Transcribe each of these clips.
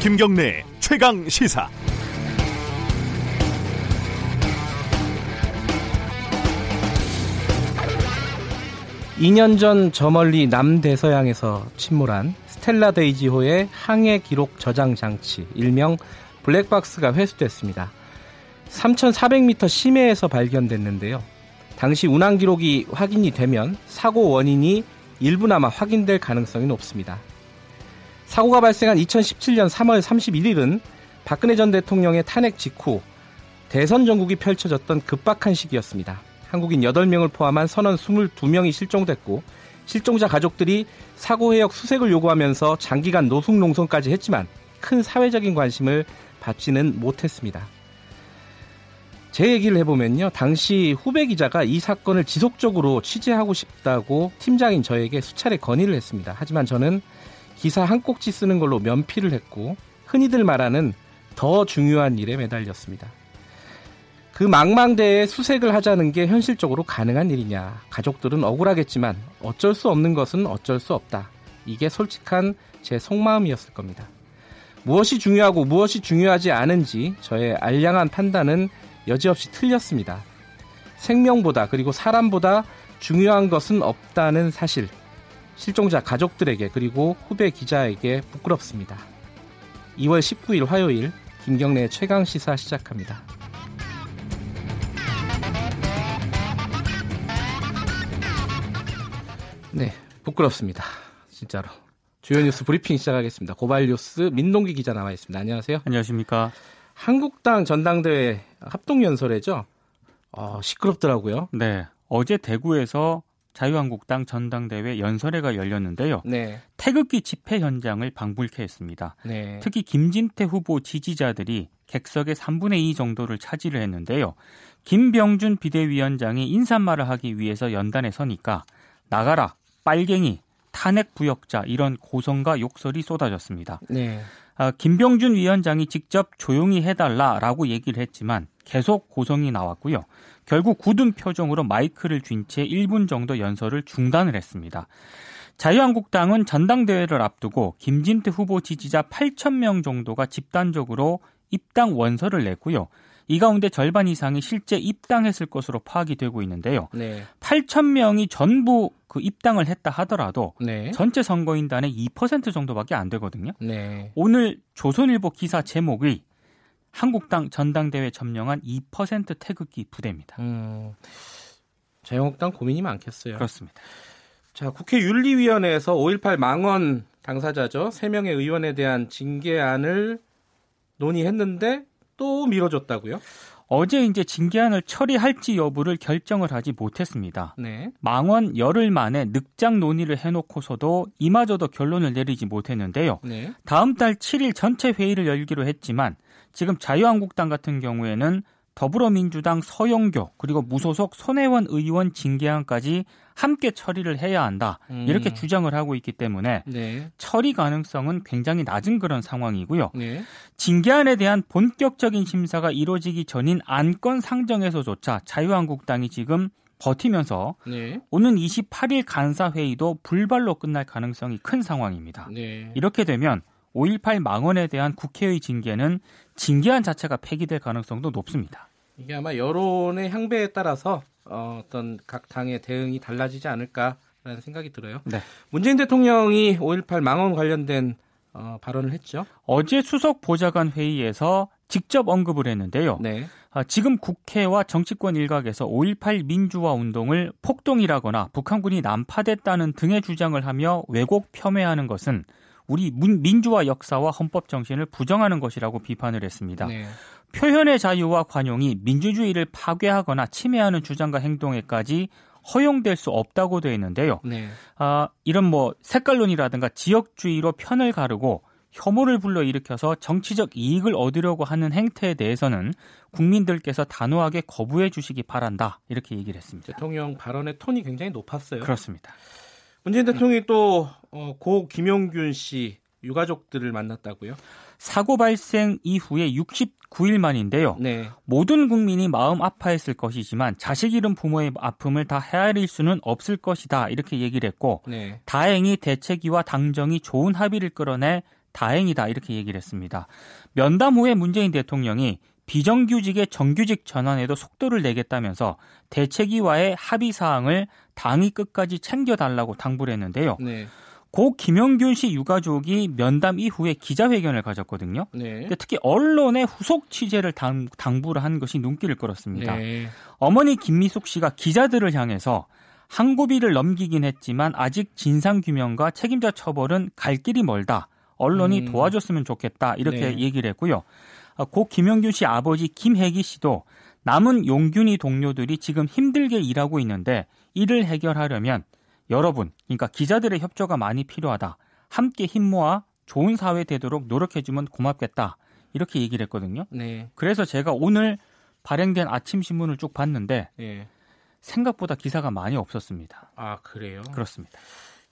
김경래 최강 시사. 2년 전 저 멀리 남대서양에서 침몰한 스텔라 데이지호의 항해 기록 저장 장치, 일명 블랙박스가 회수됐습니다. 3,400m 심해에서 발견됐는데요. 당시 운항 기록이 확인이 되면 사고 원인이 일부나마 확인될 가능성이 높습니다. 사고가 발생한 2017년 3월 31일은 박근혜 전 대통령의 탄핵 직후 대선 전국이 펼쳐졌던 급박한 시기였습니다. 한국인 8명을 포함한 선원 22명이 실종됐고 실종자 가족들이 사고 해역 수색을 요구하면서 장기간 노숙 농성까지 했지만 큰 사회적인 관심을 받지는 못했습니다. 제 얘기를 해보면요. 당시 후배 기자가 이 사건을 지속적으로 취재하고 싶다고 팀장인 저에게 수차례 건의를 했습니다. 하지만 저는 기사 한 꼭지 쓰는 걸로 면피를 했고 흔히들 말하는 더 중요한 일에 매달렸습니다. 그 망망대에 수색을 하자는 게 현실적으로 가능한 일이냐. 가족들은 억울하겠지만 어쩔 수 없는 것은 어쩔 수 없다. 이게 솔직한 제 속마음이었을 겁니다. 무엇이 중요하고 무엇이 중요하지 않은지 저의 알량한 판단은 여지없이 틀렸습니다. 생명보다 그리고 사람보다 중요한 것은 없다는 사실. 실종자 가족들에게 그리고 후배 기자에게 부끄럽습니다. 2월 19일 화요일 김경래의 최강 시사 시작합니다. 네, 부끄럽습니다. 진짜로. 주요 뉴스 브리핑 시작하겠습니다. 고발 뉴스 민동기 기자 나와 있습니다. 안녕하세요. 안녕하십니까. 한국당 전당대회 합동연설회죠. 어, 시끄럽더라고요. 네. 어제 대구에서 자유한국당 전당대회 연설회가 열렸는데요. 네. 태극기 집회 현장을 방불케 했습니다. 네. 특히 김진태 후보 지지자들이 객석의 3분의 2 정도를 차지를 했는데요. 김병준 비대위원장이 인사말을 하기 위해서 연단에 서니까 나가라, 빨갱이, 탄핵 부역자 이런 고성과 욕설이 쏟아졌습니다. 네. 아, 김병준 위원장이 직접 조용히 해달라라고 얘기를 했지만 계속 고성이 나왔고요. 결국 굳은 표정으로 마이크를 쥔 채 1분 정도 연설을 중단을 했습니다. 자유한국당은 전당대회를 앞두고 김진태 후보 지지자 8천 명 정도가 집단적으로 입당 원서를 냈고요. 이 가운데 절반 이상이 실제 입당했을 것으로 파악이 되고 있는데요. 네. 8천 명이 전부 그 입당을 했다 하더라도 네. 전체 선거인단의 2% 정도밖에 안 되거든요. 네. 오늘 조선일보 기사 제목이 한국당 전당대회 점령한 2% 태극기 부대입니다. 음, 자유한국당 고민이 많겠어요. 그렇습니다. 자, 국회 윤리위원회에서 5.18 망원 당사자죠. 3명의 의원에 대한 징계안을 논의했는데 또 미뤄졌다고요? 어제 이제 징계안을 처리할지 여부를 결정을 하지 못했습니다. 네. 망원 열흘 만에 늑장 논의를 해놓고서도 이마저도 결론을 내리지 못했는데요. 네. 다음 달 7일 전체 회의를 열기로 했지만 지금 자유한국당 같은 경우에는 더불어민주당 서영교 그리고 무소속 손혜원 의원 징계안까지 함께 처리를 해야 한다 음. 이렇게 주장을 하고 있기 때문에 네. 처리 가능성은 굉장히 낮은 그런 상황이고요. 네. 징계안에 대한 본격적인 심사가 이루어지기 전인 안건 상정에서조차 자유한국당이 지금 버티면서 네. 오는 28일 간사회의도 불발로 끝날 가능성이 큰 상황입니다. 네. 이렇게 되면 5.18 망언에 대한 국회의 징계는 징계안 자체가 폐기될 가능성도 높습니다. 이게 아마 여론의 향배에 따라서 어, 어떤 각 당의 대응이 달라지지 않을까라는 생각이 들어요. 네. 문재인 대통령이 5.18 망언 관련된 어, 발언을 했죠. 어제 수석 보좌관 회의에서 직접 언급을 했는데요. 네. 아, 지금 국회와 정치권 일각에서 5.18 민주화 운동을 폭동이라거나 북한군이 난파됐다는 등의 주장을 하며 왜곡 폄훼하는 것은 우리 민주화 역사와 헌법 정신을 부정하는 것이라고 비판을 했습니다. 네. 표현의 자유와 관용이 민주주의를 파괴하거나 침해하는 주장과 행동에까지 허용될 수 없다고 되어 있는데요. 네. 아, 이런 뭐 색깔론이라든가 지역주의로 편을 가르고 혐오를 불러일으켜서 정치적 이익을 얻으려고 하는 행태에 대해서는 국민들께서 단호하게 거부해 주시기 바란다. 이렇게 얘기를 했습니다. 대통령 발언의 톤이 굉장히 높았어요. 그렇습니다. 문재인 대통령이 또고 어, 김용균 씨 유가족들을 만났다고요? 사고 발생 이후에 69일 만인데요. 네. 모든 국민이 마음 아파했을 것이지만 자식 잃은 부모의 아픔을 다 헤아릴 수는 없을 것이다. 이렇게 얘기를 했고 네. 다행히 대책위와 당정이 좋은 합의를 끌어내 다행이다 이렇게 얘기를 했습니다. 면담 후에 문재인 대통령이 비정규직의 정규직 전환에도 속도를 내겠다면서 대책위와의 합의 사항을 당이 끝까지 챙겨달라고 당부를 했는데요. 네. 고 김영균 씨 유가족이 면담 이후에 기자회견을 가졌거든요. 네. 특히 언론의 후속 취재를 당, 당부를 한 것이 눈길을 끌었습니다. 네. 어머니 김미숙 씨가 기자들을 향해서 항고비를 넘기긴 했지만 아직 진상 규명과 책임자 처벌은 갈 길이 멀다. 언론이 음. 도와줬으면 좋겠다. 이렇게 네. 얘기를 했고요. 아, 고 김영균 씨 아버지 김혜기 씨도 남은 용균이 동료들이 지금 힘들게 일하고 있는데 이를 해결하려면 여러분, 그러니까 기자들의 협조가 많이 필요하다. 함께 힘 모아 좋은 사회 되도록 노력해주면 고맙겠다. 이렇게 얘기를 했거든요. 네. 그래서 제가 오늘 발행된 아침 신문을 쭉 봤는데 네. 생각보다 기사가 많이 없었습니다. 아 그래요? 그렇습니다.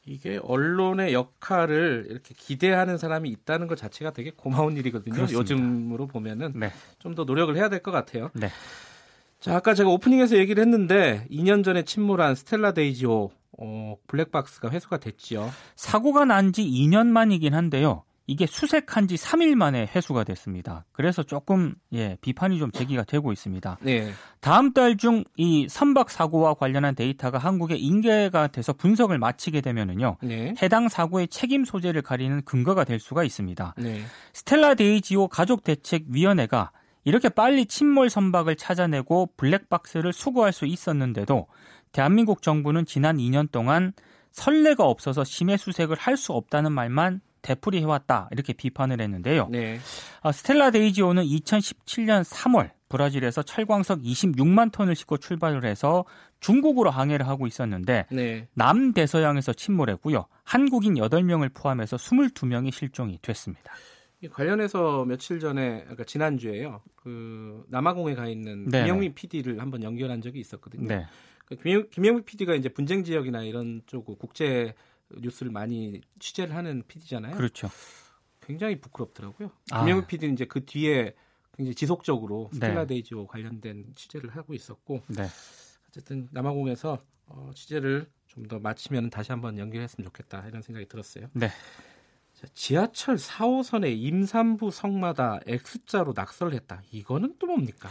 이게 언론의 역할을 이렇게 기대하는 사람이 있다는 것 자체가 되게 고마운 일이거든요. 그렇습니다. 요즘으로 보면은 네. 좀더 노력을 해야 될 것 같아요. 네. 자, 아까 제가 오프닝에서 얘기를 했는데 2년 전에 침몰한 스텔라 데이지호 어, 블랙박스가 회수가 됐지요. 사고가 난 지 2년 만이긴 한데요. 이게 수색한 지 3일 만에 회수가 됐습니다. 그래서 조금 예, 비판이 좀 제기가 되고 있습니다. 네. 다음 달 중 이 선박 사고와 관련한 데이터가 한국에 인계가 돼서 분석을 마치게 되면은요. 네. 해당 사고의 책임 소재를 가리는 근거가 될 수가 있습니다. 네. 스텔라 데이지호 가족 대책 위원회가 이렇게 빨리 침몰 선박을 찾아내고 블랙박스를 수거할 수 있었는데도 대한민국 정부는 지난 2년 동안 선례가 없어서 심해 수색을 할 수 없다는 말만 되풀이 해왔다 이렇게 비판을 했는데요. 네. 아, 스텔라 데이지호는 2017년 3월 브라질에서 철광석 26만 톤을 싣고 출발을 해서 중국으로 항해를 하고 있었는데 네. 남대서양에서 침몰했고요. 한국인 8명을 포함해서 22명이 실종이 됐습니다. 관련해서 며칠 전에 그러니까 지난주에요. 그 남아공에 가 있는 네. 김영민 PD를 한번 연결한 적이 있었거든요. 네. 그 김영, 김영민 PD가 이제 분쟁 지역이나 이런 쪽 국제 뉴스를 많이 취재를 하는 PD잖아요. 그렇죠. 굉장히 부끄럽더라고요. 아. 김영민 PD는 이제 그 뒤에 굉장히 지속적으로 네. 스텔라데이지와 네. 관련된 취재를 하고 있었고 네. 어쨌든 남아공에서 어, 취재를 좀 더 마치면 다시 한번 연결했으면 좋겠다 이런 생각이 들었어요. 네. 자, 지하철 4호선의 임산부 성마다 X자로 낙서를 했다. 이거는 또 뭡니까?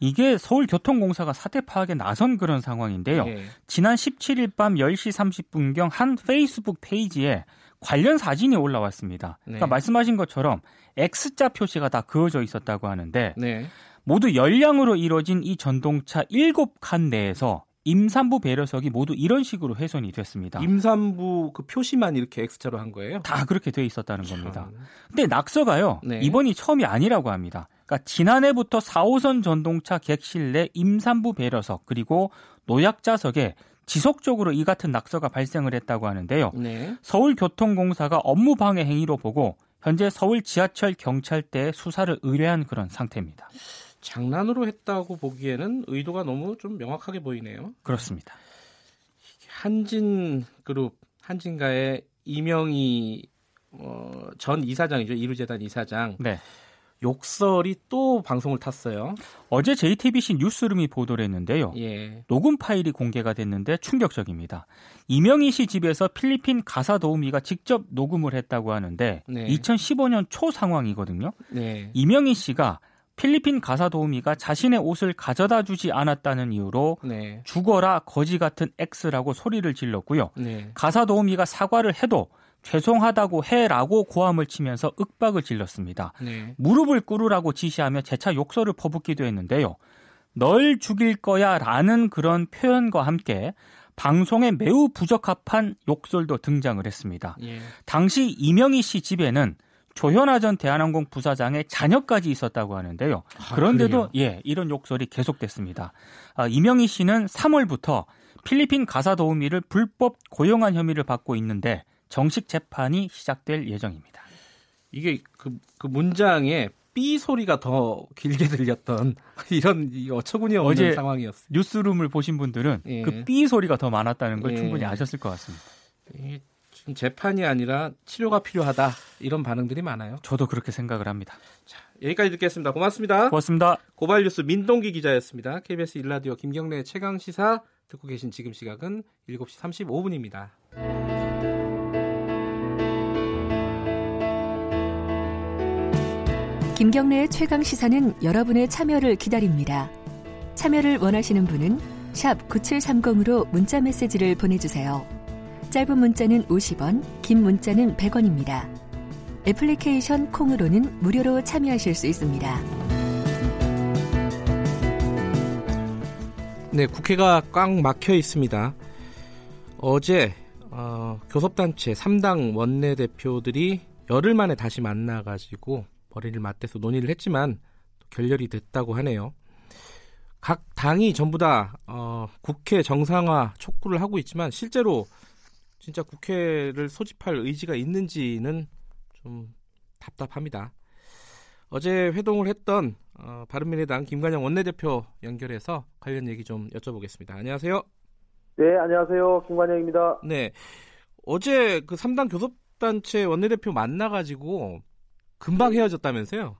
이게 서울교통공사가 사태 파악에 나선 그런 상황인데요. 네. 지난 17일 밤 10시 30분경 한 페이스북 페이지에 관련 사진이 올라왔습니다. 네. 그러니까 말씀하신 것처럼 X자 표시가 다 그어져 있었다고 하는데 네. 모두 열량으로 이뤄진 이 전동차 7칸 내에서 임산부 배려석이 모두 이런 식으로 훼손이 됐습니다. 임산부 그 표시만 이렇게 X자로 한 거예요? 다 그렇게 돼 있었다는 참. 겁니다. 근데 낙서가요. 네. 이번이 처음이 아니라고 합니다. 그러니까 지난해부터 4호선 전동차 객실 내 임산부 배려석 그리고 노약자석에 지속적으로 이 같은 낙서가 발생을 했다고 하는데요. 네. 서울교통공사가 업무 방해 행위로 보고 현재 서울 지하철 경찰대에 수사를 의뢰한 그런 상태입니다. 장난으로 했다고 보기에는 의도가 너무 좀 명확하게 보이네요. 그렇습니다. 한진 그룹 한진가의 이명희 어, 전 이사장이죠 이루재단 이사장. 네. 욕설이 또 방송을 탔어요. 어제 JTBC 뉴스룸이 보도를 했는데요. 예. 녹음 파일이 공개가 됐는데 충격적입니다. 이명희 씨 집에서 필리핀 가사 도우미가 직접 녹음을 했다고 하는데 네. 2015년 초 상황이거든요. 네. 이명희 씨가 필리핀 가사 도우미가 자신의 옷을 가져다 주지 않았다는 이유로 네. 죽어라 거지 같은 X라고 소리를 질렀고요. 네. 가사 도우미가 사과를 해도 죄송하다고 해라고 고함을 치면서 윽박을 질렀습니다. 네. 무릎을 꿇으라고 지시하며 재차 욕설을 퍼붓기도 했는데요. 널 죽일 거야 라는 그런 표현과 함께 방송에 매우 부적합한 욕설도 등장을 했습니다. 예. 당시 이명희 씨 집에는 조현아 전 대한항공 부사장의 자녀까지 있었다고 하는데요. 아, 그런데도 그래요? 예 이런 욕설이 계속됐습니다. 아, 이명희 씨는 3월부터 필리핀 가사 도우미를 불법 고용한 혐의를 받고 있는데 정식 재판이 시작될 예정입니다. 이게 그, 그 문장에 삐 소리가 더 길게 들렸던 이런 어처구니 없는 어제 상황이었어요. 뉴스룸을 보신 분들은 예. 그삐 소리가 더 많았다는 걸 예. 충분히 아셨을 것 같습니다. 재판이 아니라 치료가 필요하다 이런 반응들이 많아요. 저도 그렇게 생각을 합니다. 자, 여기까지 듣겠습니다. 고맙습니다. 고맙습니다. 고발뉴스 민동기 기자였습니다. KBS 일라디오 김경래 최강 시사 듣고 계신 지금 시각은 7시 35분입니다. 김경래의 최강 시사는 여러분의 참여를 기다립니다. 참여를 원하시는 분은 9730으로 문자 메시지를 보내주세요. 짧은 문자는 50원, 긴 문자는 100원입니다. 애플리케이션 콩으로는 무료로 참여하실 수 있습니다. 네, 국회가 꽉 막혀 있습니다. 어제 어, 교섭단체 3당 원내대표들이 열흘 만에 다시 만나가지고 머리를 맞대서 논의를 했지만 결렬이 됐다고 하네요. 각 당이 전부 다 어, 국회 정상화 촉구를 하고 있지만 실제로 진짜 국회를 소집할 의지가 있는지는 좀 답답합니다. 어제 회동을 했던 어, 바른미래당 김관영 원내대표 연결해서 관련 얘기 좀 여쭤보겠습니다. 안녕하세요. 네, 안녕하세요. 김관영입니다. 네. 어제 그 3당 교섭단체 원내대표 만나가지고 금방 헤어졌다면서요?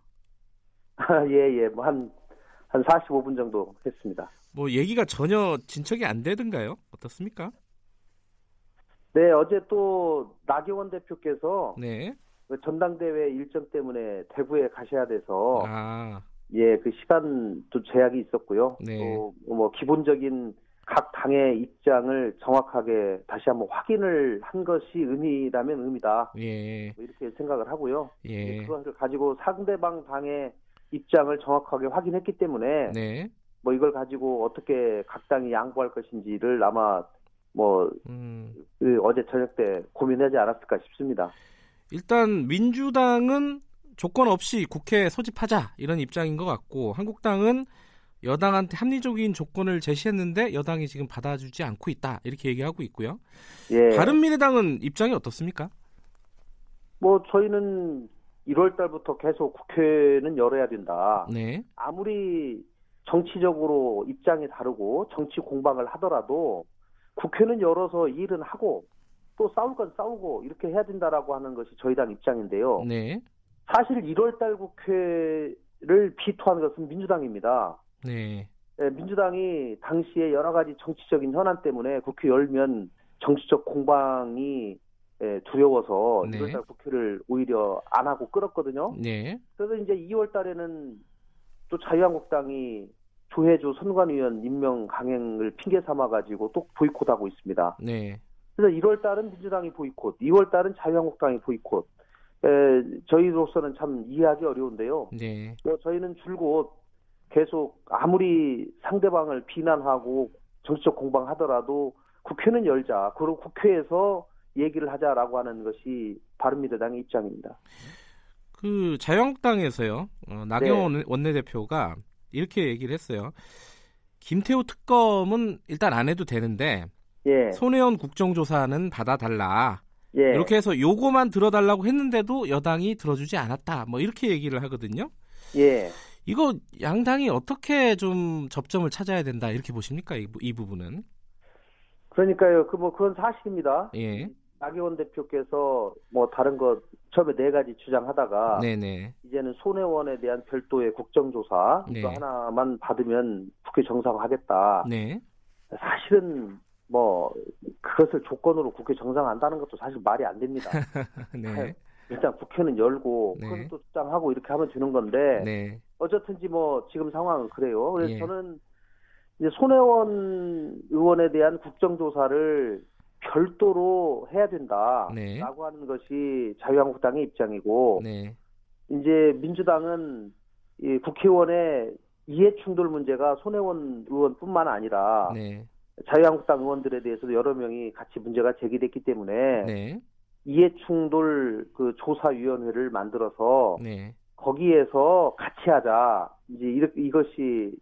아, 예, 예. 뭐 한, 한 45분 정도 했습니다. 뭐 얘기가 전혀 진척이 안 되던가요? 어떻습니까? 네, 어제 또 나경원 대표께서 네. 그 전당대회 일정 때문에 대구에 가셔야 돼서 아. 예, 그 시간도 제약이 있었고요. 네. 또뭐 기본적인 각 당의 입장을 정확하게 다시 한번 확인을 한 것이 의미라면 의미다. 예. 뭐 이렇게 생각을 하고요. 예. 그것을 가지고 상대방 당의 입장을 정확하게 확인했기 때문에 네. 뭐 이걸 가지고 어떻게 각 당이 양보할 것인지를 아마 뭐 음. 그 어제 저녁 때 고민하지 않았을까 싶습니다. 일단 민주당은 조건 없이 국회 소집하자 이런 입장인 것 같고 한국당은 여당한테 합리적인 조건을 제시했는데 여당이 지금 받아주지 않고 있다 이렇게 얘기하고 있고요. 예. 바른미래당은 입장이 어떻습니까? 뭐 저희는 1월 달부터 계속 국회는 열어야 된다. 네. 아무리 정치적으로 입장이 다르고 정치 공방을 하더라도 국회는 열어서 일은 하고 또 싸울 건 싸우고 이렇게 해야 된다라고 하는 것이 저희 당 입장인데요. 네. 사실 1월 달 국회를 비토한 것은 민주당입니다. 네. 예, 민주당이 당시에 여러 가지 정치적인 현안 때문에 국회 열면 정치적 공방이 예, 두려워서 네. 1월달 국회를 오히려 안 하고 끌었거든요. 네. 그래서 이제 2월 달에는 또 자유한국당이 조혜주 선관위원 임명 강행을 핑계 삼아 가지고 또 보이콧하고 있습니다. 네. 그래서 1월 달은 민주당이 보이콧, 2월 달은 자유한국당이 보이콧. 에, 저희로서는 참 이해하기 어려운데요. 네. 어, 저희는 줄곧 계속 아무리 상대방을 비난하고 정치적 공방하더라도 국회는 열자. 그리고 국회에서 얘기를 하자라고 하는 것이 바른미래당의 입장입니다. 그 자유한국당에서요. 어, 나경원 네. 원내대표가 이렇게 얘기를 했어요. 김태호 특검은 일단 안 해도 되는데 예. 손혜원 국정조사는 받아달라. 예. 이렇게 해서 요거만 들어달라고 했는데도 여당이 들어주지 않았다. 뭐 이렇게 얘기를 하거든요. 예. 이거 양당이 어떻게 좀 접점을 찾아야 된다 이렇게 보십니까 이, 이 부분은? 그러니까요. 그 뭐 그건 사실입니다. 예. 나경원 대표께서 뭐 다른 거 처음에 네 가지 주장하다가 네네. 이제는 손혜원에 대한 별도의 국정조사 네. 이거 하나만 받으면 국회 정상화하겠다. 네. 사실은 뭐 그것을 조건으로 국회 정상화한다는 것도 사실 말이 안 됩니다. 네. 일단 국회는 열고 네. 그것도 주장하고 이렇게 하면 되는 건데 네. 어쨌든지 뭐 지금 상황은 그래요. 그래서 예. 저는 이제 손혜원 의원에 대한 국정조사를 별도로 해야 된다라고 네. 하는 것이 자유한국당의 입장이고 네. 이제 민주당은 이 국회의원의 이해 충돌 문제가 손혜원 의원뿐만 아니라 네. 자유한국당 의원들에 대해서도 여러 명이 같이 문제가 제기됐기 때문에 네. 이해 충돌 그 조사위원회를 만들어서 네. 거기에서 같이 하자 이제 이렇게 이것이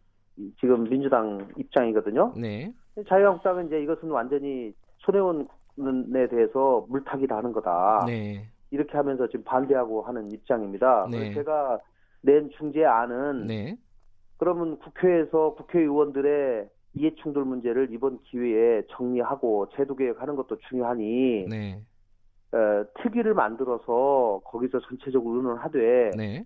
지금 민주당 입장이거든요. 네. 자유한국당은 이제 이것은 완전히 손혜원에 대해서 물타기를 하는 거다. 네. 이렇게 하면서 지금 반대하고 하는 입장입니다. 네. 제가 낸 중재안은 네. 그러면 국회에서 국회의원들의 이해충돌 문제를 이번 기회에 정리하고 제도 개혁하는 것도 중요하니 네. 어, 특위를 만들어서 거기서 전체적으로 의논하되 네.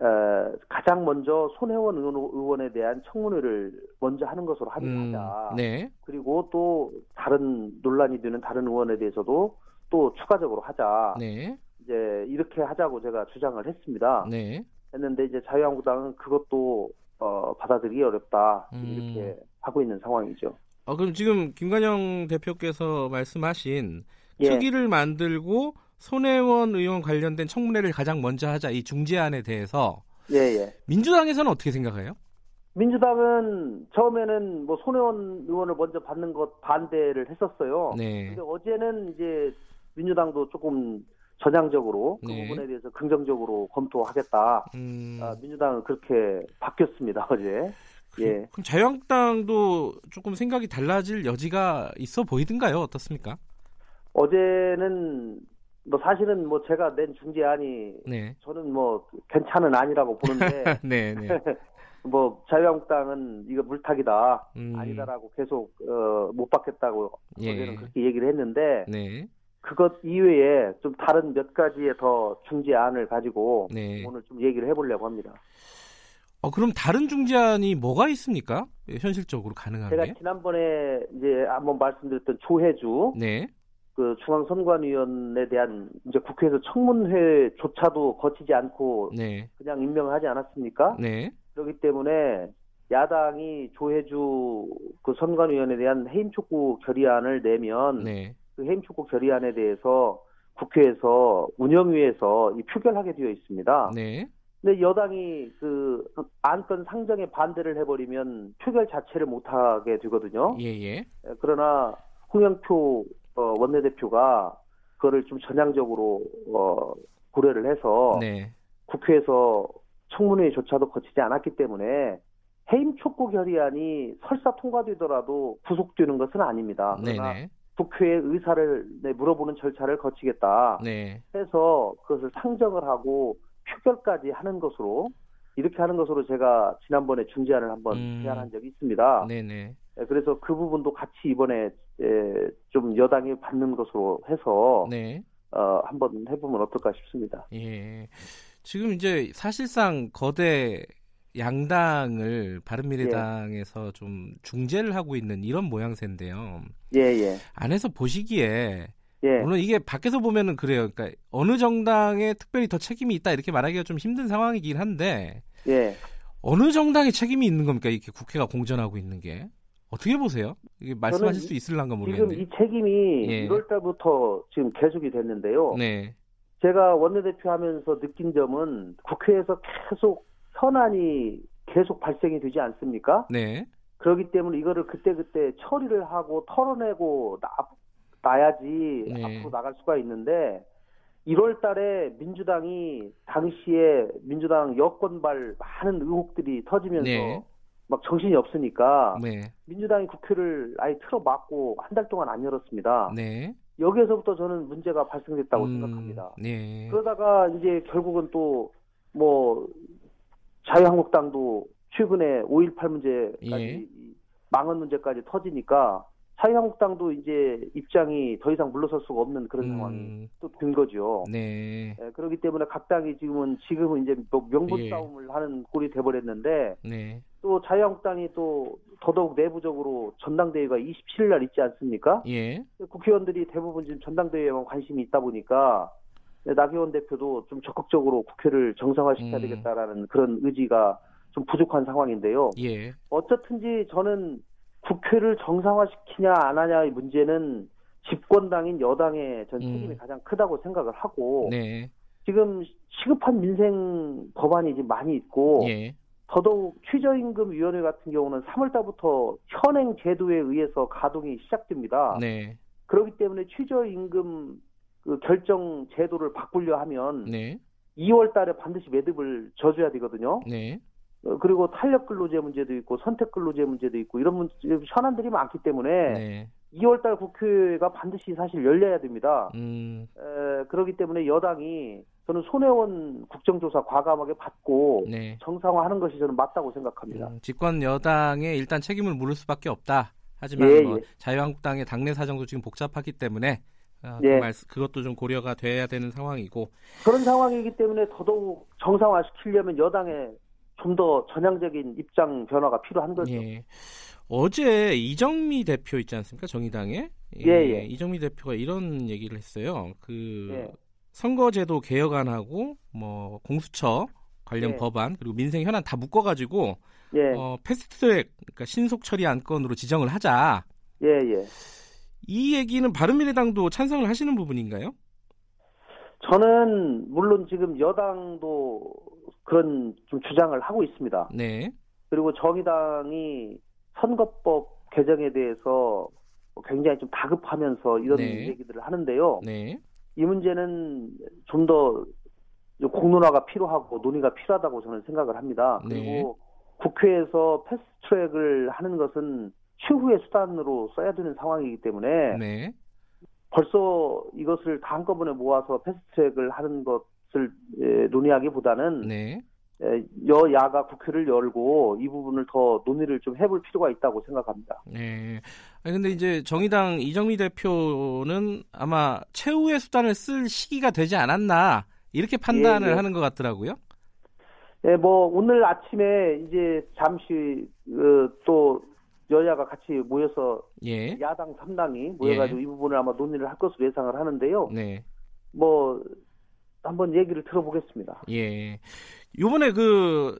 어, 가장 먼저 손혜원 의원, 의원에 대한 청문회를 먼저 하는 것으로 음, 합의하자. 네. 그리고 또 다른 논란이 되는 다른 의원에 대해서도 또 추가적으로 하자. 네. 이제 이렇게 하자고 제가 주장을 했습니다. 네. 했는데 이제 자유한국당은 그것도 어, 받아들이기 어렵다 음. 이렇게 하고 있는 상황이죠. 어, 그럼 지금 김관영 대표께서 말씀하신 예. 특위를 만들고 손혜원 의원 관련된 청문회를 가장 먼저 하자 이 중재안에 대해서 예, 예. 민주당에서는 어떻게 생각해요? 민주당은 처음에는 뭐 손혜원 의원을 먼저 받는 것 반대를 했었어요. 네. 근데 어제는 이제 민주당도 조금 전향적으로 그 네. 부분에 대해서 긍정적으로 검토하겠다. 음... 아, 민주당은 그렇게 바뀌었습니다 어제. 그, 예. 그럼 자유한국당도 조금 생각이 달라질 여지가 있어 보이던가요? 어떻습니까? 어제는 뭐 사실은 뭐 제가 낸 중재안이 네. 저는 뭐 괜찮은 아니라고 보는데 네, 네. 뭐 자유한국당은 이거 물타기다 음. 아니다라고 계속 어, 못 받겠다고 예. 어제는 그렇게 얘기를 했는데 네. 그것 이외에 좀 다른 몇 가지의 더 중재안을 가지고 네. 오늘 좀 얘기를 해보려고 합니다. 어 그럼 다른 중재안이 뭐가 있습니까? 현실적으로 가능한 제가 게? 지난번에 이제 한번 말씀드렸던 조혜주 네. 그 중앙선관위원에 대한 이제 국회에서 청문회조차도 거치지 않고 네. 그냥 임명하지 않았습니까? 네. 그렇기 때문에 야당이 조혜주 그 선관위원에 대한 해임 촉구 결의안을 내면 네. 그 해임 촉구 결의안에 대해서 국회에서 운영위에서 이 표결하게 되어 있습니다. 네. 근데 여당이 그 안건 상정에 반대를 해버리면 표결 자체를 못하게 되거든요. 예, 예. 그러나 홍영표 어, 원내대표가 그거를 좀 전향적으로 어, 고려를 해서 네. 국회에서 청문회조차도 거치지 않았기 때문에 해임 촉구 결의안이 설사 통과되더라도 구속되는 것은 아닙니다. 그러나 네네. 국회의 의사를 네, 물어보는 절차를 거치겠다 네. 해서 그것을 상정을 하고 표결까지 하는 것으로 이렇게 하는 것으로 제가 지난번에 중재안을 한번 음. 제안한 적이 있습니다. 네네. 예, 그래서 그 부분도 같이 이번에 예, 좀 여당이 받는 것으로 해서 네. 어, 한번 해보면 어떨까 싶습니다. 예. 지금 이제 사실상 거대 양당을 바른미래당에서 예. 좀 중재를 하고 있는 이런 모양새인데요. 예, 예. 안에서 보시기에 예. 물론 이게 밖에서 보면은 그래요. 그러니까 어느 정당에 특별히 더 책임이 있다 이렇게 말하기가 좀 힘든 상황이긴 한데 예. 어느 정당에 책임이 있는 겁니까? 이렇게 국회가 공전하고 있는 게 어떻게 보세요? 이게 말씀하실 수 있을란가 모르겠는데 지금 이 책임이 예. 1월 달부터 지금 계속이 됐는데요. 네. 제가 원내대표 하면서 느낀 점은 국회에서 계속 현안이 계속 발생이 되지 않습니까? 네. 그렇기 때문에 이거를 그때그때 처리를 하고 털어내고 나, 놔야지 네. 앞으로 나갈 수가 있는데 1월 달에 민주당이 당시에 민주당 여권발 많은 의혹들이 터지면서 네. 막 정신이 없으니까 네. 민주당이 국회를 아예 틀어 막고 한 달 동안 안 열었습니다. 네. 여기에서부터 저는 문제가 발생됐다고 음, 생각합니다. 네. 그러다가 이제 결국은 또 뭐 자유한국당도 최근에 5.18 문제까지 예. 망언 문제까지 터지니까 자유한국당도 이제 입장이 더 이상 물러설 수가 없는 그런 음. 상황이 또 된 거죠. 네. 네. 그렇기 때문에 각 당이 지금은 지금은 이제 뭐 명분 예. 싸움을 하는 꼴이 돼버렸는데 네. 또 자유한국당이 또 더더욱 내부적으로 전당대회가 27일 날 있지 않습니까? 예. 국회의원들이 대부분 지금 전당대회에만 관심이 있다 보니까 나경원 대표도 좀 적극적으로 국회를 정상화시켜야 음. 되겠다라는 그런 의지가 좀 부족한 상황인데요. 예. 어쨌든지 저는 국회를 정상화시키냐 안 하냐의 문제는 집권당인 여당의 전 책임이 음. 가장 크다고 생각을 하고 네. 지금 시급한 민생 법안이 지금 많이 있고 예. 더더욱 최저임금위원회 같은 경우는 3월달부터 현행 제도에 의해서 가동이 시작됩니다. 네. 그렇기 때문에 최저임금 그 결정 제도를 바꾸려 하면 네. 2월달에 반드시 매듭을 져줘야 되거든요. 네. 어, 그리고 탄력 근로제 문제도 있고 선택 근로제 문제도 있고 이런 문제, 현안들이 많기 때문에 네. 2월달 국회가 반드시 사실 열려야 됩니다. 음. 에, 그렇기 때문에 여당이 저는 손혜원 국정조사 과감하게 받고 네. 정상화하는 것이 저는 맞다고 생각합니다. 음, 집권 여당에 일단 책임을 물을 수밖에 없다. 하지만 예, 뭐 예. 자유한국당의 당내 사정도 지금 복잡하기 때문에 어, 예. 그 말, 그것도 좀 고려가 돼야 되는 상황이고 그런 상황이기 때문에 더더욱 정상화시키려면 여당의 좀 더 전향적인 입장 변화가 필요한 거죠. 예. 어제 이정미 대표 있지 않습니까? 정의당에 예, 예. 예. 이정미 대표가 이런 얘기를 했어요. 그 예. 선거제도 개혁안하고 뭐 공수처 관련 예. 법안 그리고 민생 현안 다 묶어가지고 예. 어, 패스트트랙 그러니까 신속 처리 안건으로 지정을 하자. 예 예. 이 얘기는 바른미래당도 찬성을 하시는 부분인가요? 저는 물론 지금 여당도 그런 좀 주장을 하고 있습니다. 네. 그리고 정의당이 선거법 개정에 대해서 굉장히 좀 다급하면서 이런 네. 얘기들을 하는데요. 네. 이 문제는 좀 더 공론화가 필요하고 논의가 필요하다고 저는 생각을 합니다. 네. 그리고 국회에서 패스트트랙을 하는 것은 최후의 수단으로 써야 되는 상황이기 때문에 네. 벌써 이것을 다 한꺼번에 모아서 패스트트랙을 하는 것 을 논의하기보다는 네. 여야가 국회를 열고 이 부분을 더 논의를 좀 해볼 필요가 있다고 생각합니다. 네. 근데 이제 정의당 이정미 대표는 아마 최후의 수단을 쓸 시기가 되지 않았나 이렇게 판단을 예, 예. 하는 것 같더라고요. 예, 뭐 오늘 아침에 이제 잠시 어, 또 여야가 같이 모여서 예. 야당 3당이 모여가지고 예. 이 부분을 아마 논의를 할 것으로 예상을 하는데요. 네. 뭐 한번 얘기를 들어보겠습니다. 예. 요번에 그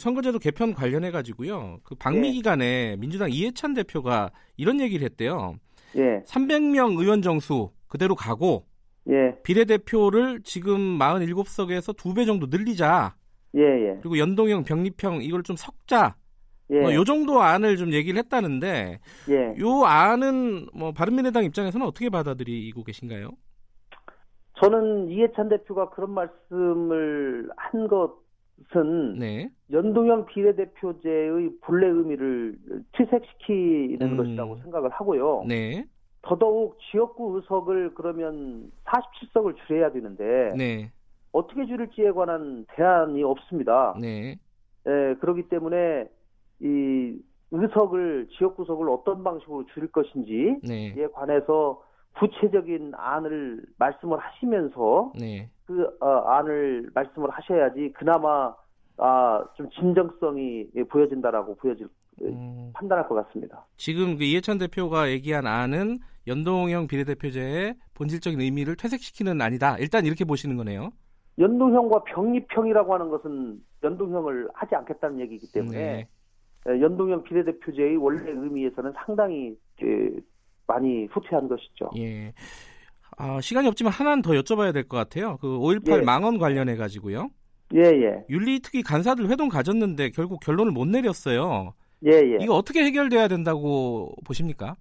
선거제도 개편 관련해 가지고요. 그 방미 예. 기간에 민주당 이해찬 대표가 이런 얘기를 했대요. 예. 300명 의원 정수 그대로 가고 예. 비례대표를 지금 47석에서 두 배 정도 늘리자. 예, 예. 그리고 연동형, 병립형 이걸 좀 섞자. 예. 뭐 요 정도 안을 좀 얘기를 했다는데 예. 요 안은 뭐 바른미래당 입장에서는 어떻게 받아들이고 계신가요? 저는 이해찬 대표가 그런 말씀을 한 것은 네. 연동형 비례대표제의 본래 의미를 퇴색시키는 음. 것이라고 생각을 하고요. 네. 더더욱 지역구 의석을 그러면 47석을 줄여야 되는데 네. 어떻게 줄일지에 관한 대안이 없습니다. 네. 예, 그렇기 때문에 이 의석을 지역구석을 어떤 방식으로 줄일 것인지에 네. 관해서 구체적인 안을 말씀을 하시면서 네. 그 어, 안을 말씀을 하셔야지 그나마 아, 좀 진정성이 보여진다라고 보여질 음... 판단할 것 같습니다. 지금 그 이해찬 대표가 얘기한 안은 연동형 비례대표제의 본질적인 의미를 퇴색시키는 안이다. 일단 이렇게 보시는 거네요. 연동형과 병립형이라고 하는 것은 연동형을 하지 않겠다는 얘기이기 때문에 네. 연동형 비례대표제의 원래 의미에서는 상당히 많이 후퇴한 것이죠. 예. 아, 시간이 없지만 하나는 더 여쭤봐야 될 것 같아요. 그 5.18 예. 망언 관련해 가지고요. 예, 예. 윤리특위 간사들 회동 가졌는데 결국 결론을 못 내렸어요. 예, 예. 이거 어떻게 해결돼야 된다고 보십니까?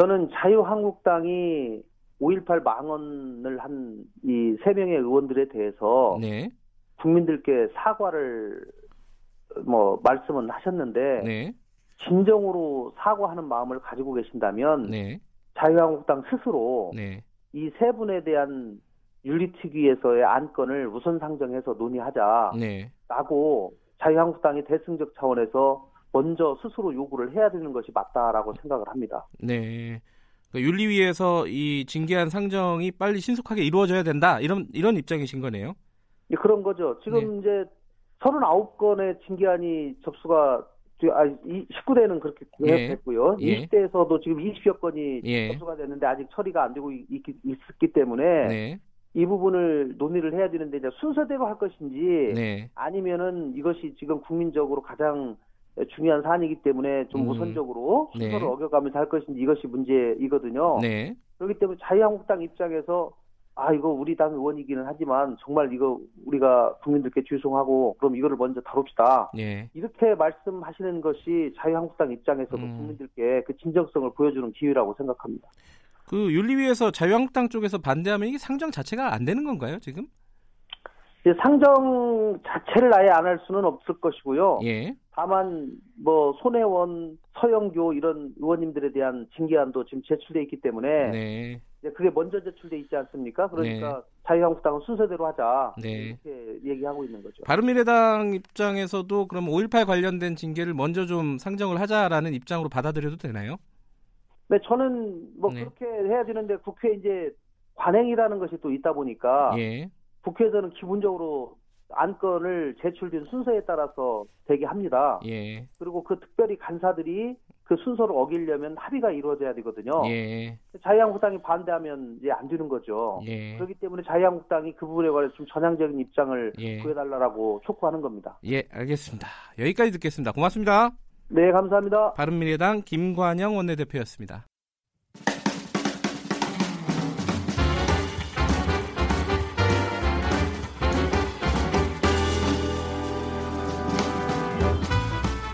저는 자유한국당이 5.18 망언을 한 이 세 명의 의원들에 대해서 네. 국민들께 사과를 뭐 말씀은 하셨는데 네. 진정으로 사과하는 마음을 가지고 계신다면 네. 자유한국당 스스로 네. 이세 분에 대한 윤리특위에서의 안건을 우선 상정해서 논의하자라고 네. 자유한국당이 대승적 차원에서 먼저 스스로 요구를 해야 되는 것이 맞다라고 생각을 합니다. 네. 그러니까 윤리위에서 이 징계안 상정이 빨리 신속하게 이루어져야 된다 이런 이런 입장이신 거네요. 예, 그런 거죠. 지금 네. 이제 39건의 징계안이 접수가 아, 19대는 그렇게 예. 됐고요. 예. 20대에서도 지금 20여 건이 예. 접수가 됐는데 아직 처리가 안 되고 있, 있기 때문에 네. 이 부분을 논의를 해야 되는데 이제 순서대로 할 것인지 네. 아니면은 이것이 지금 국민적으로 가장 중요한 사안이기 때문에 좀 음. 우선적으로 네. 순서를 네. 어겨가면서 할 것인지 이것이 문제이거든요. 네. 그렇기 때문에 자유한국당 입장에서 아 이거 우리 당 의원이기는 하지만 정말 이거 우리가 국민들께 죄송하고 그럼 이거를 먼저 다룹시다. 예. 이렇게 말씀하시는 것이 자유한국당 입장에서도 음. 국민들께 그 진정성을 보여주는 기회라고 생각합니다. 그 윤리위에서 자유한국당 쪽에서 반대하면 이게 상정 자체가 안 되는 건가요 지금? 상정 자체를 아예 안 할 수는 없을 것이고요. 예. 다만 뭐 손혜원, 서영교 이런 의원님들에 대한 징계안도 지금 제출돼 있기 때문에 네. 그게 먼저 제출돼 있지 않습니까? 그러니까 네. 자유한국당은 순서대로 하자 네. 이렇게 얘기하고 있는 거죠. 바른미래당 입장에서도 그럼 5.18 관련된 징계를 먼저 좀 상정을 하자라는 입장으로 받아들여도 되나요? 네, 저는 뭐 네. 그렇게 해야 되는데 국회 이제 관행이라는 것이 또 있다 보니까 예. 국회에서는 기본적으로 안건을 제출된 순서에 따라서 되게 합니다. 예. 그리고 그 특별히 간사들이 그 순서를 어기려면 합의가 이루어져야 되거든요. 예. 자유한국당이 반대하면 이제 안 되는 거죠. 예. 그렇기 때문에 자유한국당이 그 부분에 관해서 좀 전향적인 입장을 예. 구해달라고 촉구하는 겁니다. 예, 알겠습니다. 여기까지 듣겠습니다. 고맙습니다. 네, 감사합니다. 바른미래당 김관영 원내대표였습니다.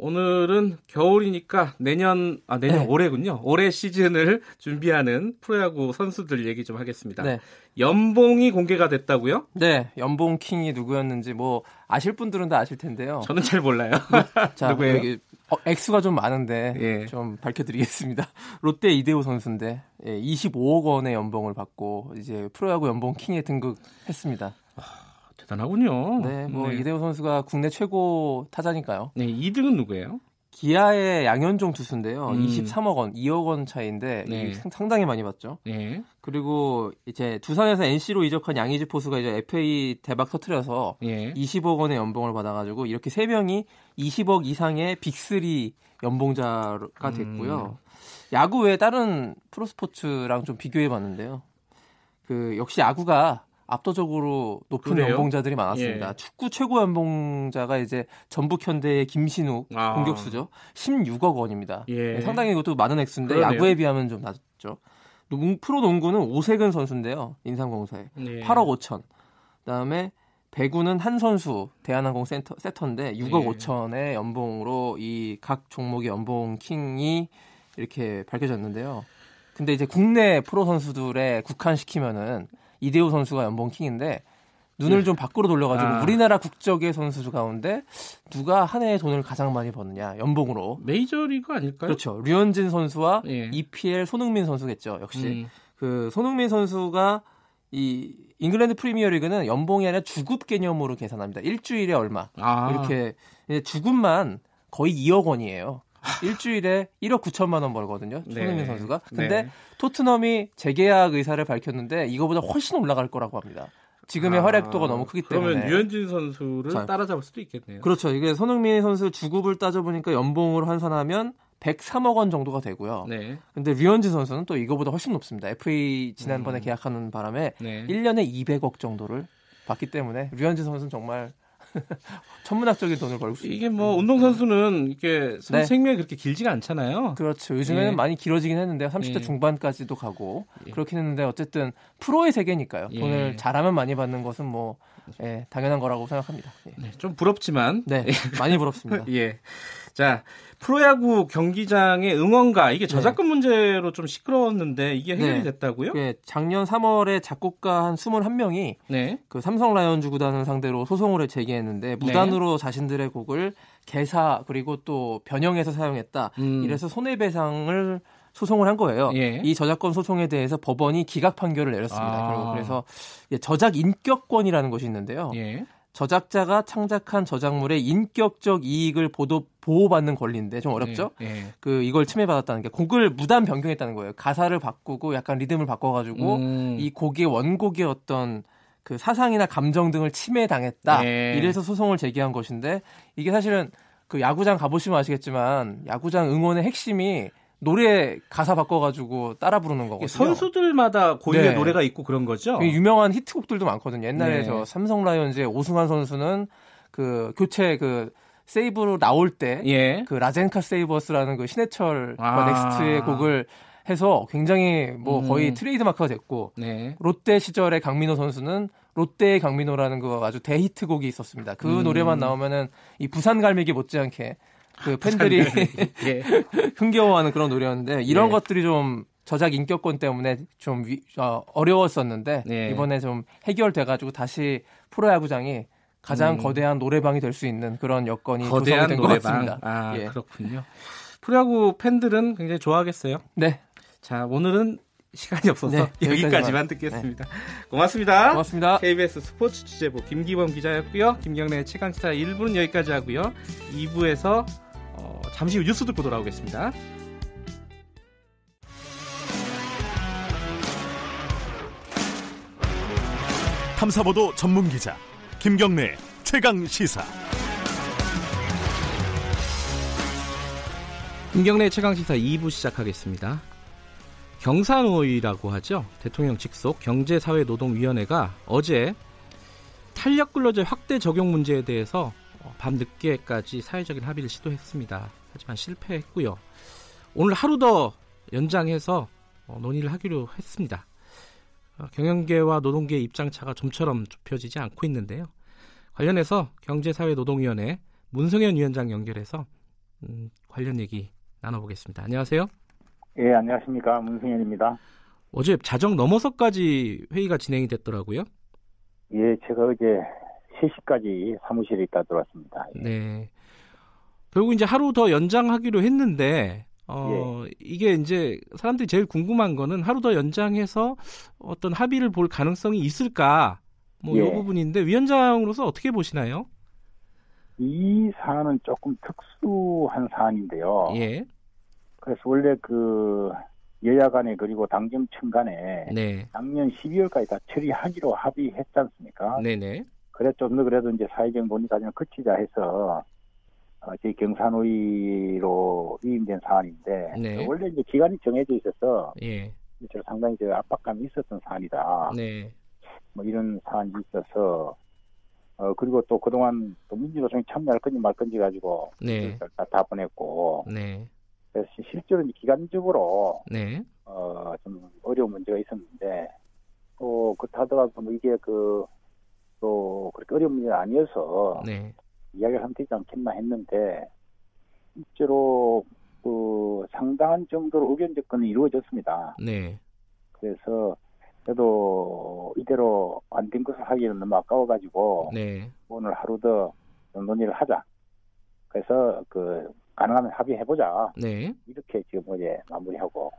오늘은 겨울이니까 내년 아 내년 네. 올해군요. 올해 시즌을 준비하는 프로야구 선수들 얘기 좀 하겠습니다. 네. 연봉이 공개가 됐다고요? 네, 연봉 킹이 누구였는지 뭐 아실 분들은 다 아실 텐데요. 저는 잘 몰라요. 자, 누구예요? 여기 어, 액수가 좀 많은데 예. 좀 밝혀드리겠습니다. 롯데 이대호 선수인데 예, 25억 원의 연봉을 받고 이제 프로야구 연봉 킹에 등극했습니다. 대단하군요. 네, 뭐 네. 이대호 선수가 국내 최고 타자니까요. 네, 2등은 누구예요? 기아의 양현종 투수인데요. 음. 23억 원, 2억 원 차인데 네. 상당히 많이 받죠. 네. 그리고 이제 두산에서 NC로 이적한 양의지 포수가 이제 FA 대박 터트려서 네. 20억 원의 연봉을 받아가지고 이렇게 세 명이 20억 이상의 빅3 연봉자가 됐고요. 음. 야구 외에 다른 프로스포츠랑 좀 비교해봤는데요. 그 역시 야구가 압도적으로 높은 그래요? 연봉자들이 많았습니다. 예. 축구 최고 연봉자가 이제 전북 현대의 김신욱 아. 공격수죠. 16억 원입니다. 예. 네, 상당히 이것도 많은 액수인데 그러네요. 야구에 비하면 좀 낮죠. 프로 농구는 오세근 선수인데요. 인삼공사에 예. 8억 5천. 그다음에 배구는 한 선수 대한항공 센터 세터인데 6억 예. 5천의 연봉으로 이 각 종목의 연봉 킹이 이렇게 밝혀졌는데요. 근데 이제 국내 프로 선수들의 국한시키면은 이대호 선수가 연봉 킹인데 눈을 네. 좀 밖으로 돌려가지고 아. 우리나라 국적의 선수 가운데 누가 한 해에 돈을 가장 많이 버느냐 연봉으로 메이저리그 아닐까요? 그렇죠. 류현진 선수와 예. EPL 손흥민 선수겠죠. 역시 음. 그 손흥민 선수가 이 잉글랜드 프리미어리그는 연봉이 아니라 주급 개념으로 계산합니다. 일주일에 얼마 아. 이렇게 주급만 거의 2억 원이에요. 일주일에 1억 9천만 원 벌거든요. 손흥민 네. 선수가. 근데 네. 토트넘이 재계약 의사를 밝혔는데 이거보다 훨씬 올라갈 거라고 합니다. 지금의 아, 활약도가 너무 크기 때문에 그러면 유현진 선수를 자, 따라잡을 수도 있겠네요. 그렇죠. 이게 손흥민 선수 주급을 따져보니까 연봉으로 환산하면 103억 원 정도가 되고요. 네. 근데 류현진 선수는 또 이거보다 훨씬 높습니다. FA 지난번에 음. 계약하는 바람에 네. 1년에 200억 정도를 받기 때문에 류현진 선수는 정말 천문학적인 돈을 벌고 수 이게 뭐 운동선수는 이게 네. 생명이 그렇게 길지가 않잖아요. 그렇죠. 요즘에는 예. 많이 길어지긴 했는데 30대 예. 중반까지도 가고 예. 그렇긴 했는데 어쨌든 프로의 세계니까요. 예. 돈을 잘하면 많이 받는 것은 뭐 예, 당연한 거라고 생각합니다. 예. 네, 좀 부럽지만 네, 많이 부럽습니다. 예. 자, 프로야구 경기장의 응원가 이게 네. 저작권 네. 문제로 좀 시끄러웠는데 이게 해결이 네. 됐다고요? 네. 작년 3월에 작곡가 한 21명이 네. 그 삼성 라이온즈 구단을 상대로 소송을 제기했는데 무단으로 네. 자신들의 곡을 개사 그리고 또 변형해서 사용했다. 음. 이래서 손해배상을 소송을 한 거예요. 예. 이 저작권 소송에 대해서 법원이 기각 판결을 내렸습니다. 아. 그래서 저작 인격권이라는 것이 있는데요. 예. 저작자가 창작한 저작물의 인격적 이익을 보도, 보호받는 권리인데 좀 어렵죠? 네, 네. 그 이걸 침해받았다는 게 곡을 무단 변경했다는 거예요. 가사를 바꾸고 약간 리듬을 바꿔가지고 음. 이 곡의 원곡의 어떤 그 사상이나 감정 등을 침해당했다. 네. 이래서 소송을 제기한 것인데 이게 사실은 그 야구장 가보시면 아시겠지만 야구장 응원의 핵심이 노래 가사 바꿔가지고 따라 부르는 거거든요. 선수들마다 고유의 네. 노래가 있고 그런 거죠. 유명한 히트곡들도 많거든요. 옛날에 네. 저 삼성 라이온즈의 오승환 선수는 그 교체 그 세이브로 나올 때그 예. 그 라젠카 Save Us라는 그 신해철 아. 넥스트의 곡을 해서 굉장히 뭐 음. 거의 트레이드 마크가 됐고 네. 롯데 시절의 강민호 선수는 롯데의 강민호라는 그 아주 대히트곡이 있었습니다. 그 음. 노래만 나오면은 이 부산 갈매기 못지않게 그 팬들이 예. 흥겨워하는 그런 노래였는데 이런 예. 것들이 좀 저작 인격권 때문에 좀 위, 어, 어려웠었는데 예. 이번에 좀 해결돼가지고 다시 프로야구장이 가장 음. 거대한 노래방이 될 수 있는 그런 여건이 거대한 조성이 된것 같습니다. 아, 예. 그렇군요. 프로야구 팬들은 굉장히 좋아하겠어요. 네. 자, 오늘은 시간이 없어서 네, 여기까지만, 듣겠습니다. 네. 고맙습니다. 고맙습니다. KBS 스포츠 취재부 김기범 기자였고요. 김경래의 최강스타 1부는 여기까지 하고요. 2부에서 어, 잠시 후 뉴스 듣고 돌아오겠습니다. 탐사보도 전문 기자 김경래 최강 시사. 김경래 최강 시사 2부 시작하겠습니다. 경산호위라고 하죠. 대통령 직속 경제사회노동위원회가 어제 탄력 근로제 확대 적용 문제에 대해서 밤 늦게까지 사회적인 합의를 시도했습니다. 하지만 실패했고요. 오늘 하루 더 연장해서 어, 논의를 하기로 했습니다. 어, 경영계와 노동계 입장차가 좀처럼 좁혀지지 않고 있는데요. 관련해서 경제사회노동위원회 문성현 위원장 연결해서 음, 관련 얘기 나눠보겠습니다. 안녕하세요. 예, 안녕하십니까. 문승현입니다. 어제 자정 넘어서까지 회의가 진행이 됐더라고요. 예, 제가 어제 3시까지 사무실에 있다 들어왔습니다. 예. 네. 결국 이제 하루 더 연장하기로 했는데, 어, 예. 이게 이제 사람들이 제일 궁금한 거는 하루 더 연장해서 어떤 합의를 볼 가능성이 있을까, 뭐, 예. 이 부분인데, 위원장으로서 어떻게 보시나요? 이 사안은 조금 특수한 사안인데요. 예. 그래서 원래 그 여야 간에 그리고 당정청 간에 네. 작년 12월까지 다 처리하기로 합의했지 않습니까? 네네. 그래 좀 더 그래도 이제 사회적 논의 과정을 거치자 해서 어, 저희 경산의로 위임된 사안인데 네. 원래 이제 기간이 정해져 있어서 예. 상당히 저 압박감이 있었던 사안이다. 네. 뭐 이런 사안이 있어서 어 그리고 또 그동안 또 민주노총이 참여할 건지 말 건지 가지고 네. 다, 다 보냈고 네. 그래서 실제로 기간적으로 네. 어좀 어려운 문제가 있었는데 또 그렇다더라도 뭐 이게 그 또 그렇게 어려운 문제가 아니어서 네. 이야기를 하면 되지 않겠나 했는데 실제로 그 상당한 정도로 의견 접근이 이루어졌습니다. 네. 그래서 그래도 이대로 안 된 것을 하기는 너무 아까워가지고 네. 오늘 하루 더 논의를 하자. 그래서 그 가능하면 합의해보자. 네. 이렇게 지금 어제 마무리하고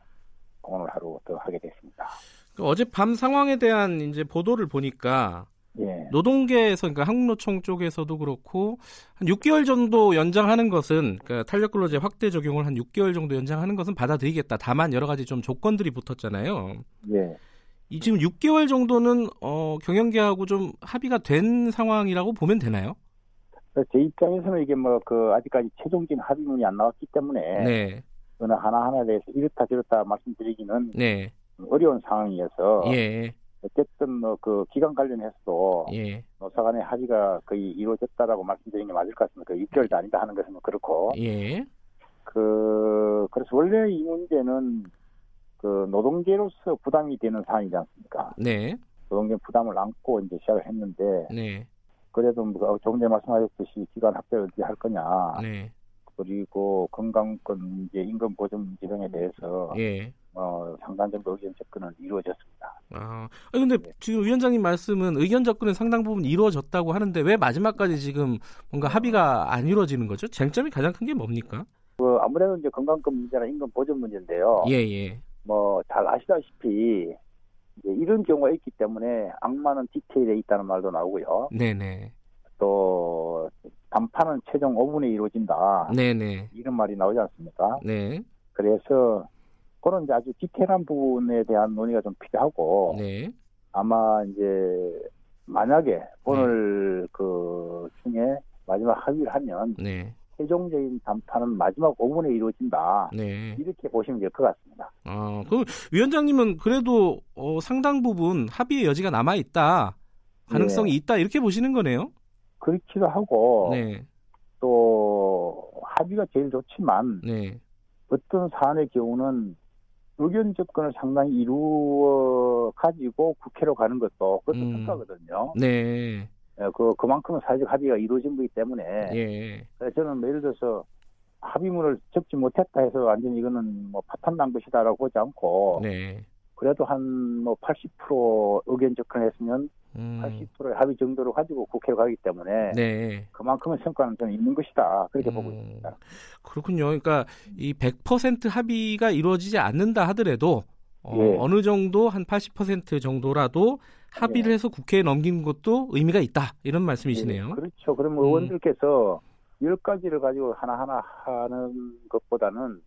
오늘 하루 더 하게 됐습니다. 그 어젯밤 상황에 대한 이제 보도를 보니까 예. 노동계에서 그러니까 한국노총 쪽에서도 그렇고 한 6개월 정도 연장하는 것은 그러니까 탄력근로제 확대 적용을 한 6개월 정도 연장하는 것은 받아들이겠다. 다만 여러 가지 좀 조건들이 붙었잖아요. 예. 이 지금 6개월 정도는 어, 경영계하고 좀 합의가 된 상황이라고 보면 되나요? 제 입장에서는 이게 뭐 그 아직까지 최종적인 합의문이 안 나왔기 때문에 네. 어느 하나 하나에 대해서 이렇다 저렇다 말씀드리기는 네. 어려운 상황이어서 예. 어쨌든 뭐그 기간 관련해서도 예. 노사 간의 합의가 거의 이루어졌다라고 말씀드리는 게 맞을 것 같습니다. 그 6개월도 아니다 하는 것은 그렇고 예. 그 그래서 원래 이 문제는 그 노동계로서 부담이 되는 사안이지 않습니까? 네. 노동계 부담을 안고 이제 시작을 했는데 네. 그래도 뭐 조금 전에 말씀하셨듯이 기간 확대를 어떻게 할 거냐. 네. 그리고 건강권 문제, 임금 보전 문제 등에 대해서 예. 어, 상당 정도 의견 접근은 이루어졌습니다. 아, 근데 네. 지금 위원장님 말씀은 의견 접근은 상당 부분 이루어졌다고 하는데 왜 마지막까지 지금 뭔가 합의가 안 이루어지는 거죠? 쟁점이 가장 큰 게 뭡니까? 그 아무래도 이제 건강권 문제나 임금 보전 문제인데요. 예, 예. 뭐 잘 아시다시피 이런 경우가 있기 때문에 악마는 디테일에 있다는 말도 나오고요. 네네. 또 단판은 최종 5분에 이루어진다. 네네. 이런 말이 나오지 않습니까? 네. 그래서 그런 이제 아주 디테일한 부분에 대한 논의가 좀 필요하고 네. 아마 이제 만약에 오늘 네. 그 중에 마지막 합의를 하면 네. 최종적인 담판은 마지막 5분에 이루어진다. 네. 이렇게 보시면 될 것 같습니다. 아, 그럼 위원장님은 그래도 어, 상당 부분 합의의 여지가 남아 있다. 가능성이 네. 있다 이렇게 보시는 거네요. 그렇기도 하고 네. 또 합의가 제일 좋지만 네. 어떤 사안의 경우는 의견 접근을 상당히 이루어 가지고 국회로 가는 것도 그것도 음. 평가거든요. 네. 예, 그 그만큼은 사회적 합의가 이루어진 거기 때문에 예. 저는 뭐 예를 들어서 합의문을 적지 못했다 해서 완전 이거는 뭐 파탄난 것이다라고 보지 않고 네. 그래도 한 뭐 80% 의견 접근했으면 음. 80%의 합의 정도로 가지고 국회로 가기 때문에 네. 그만큼의 성과는 좀 있는 것이다 그렇게 음. 보고 있습니다. 그렇군요. 그러니까 이 100% 합의가 이루어지지 않는다 하더라도 어, 예. 어느 정도 한 80% 정도라도 합의를 예. 해서 국회에 넘기는 것도 의미가 있다 이런 말씀이시네요. 예. 그렇죠. 그럼 음. 의원들께서 열 가지를 가지고 하나하나 하는 것보다는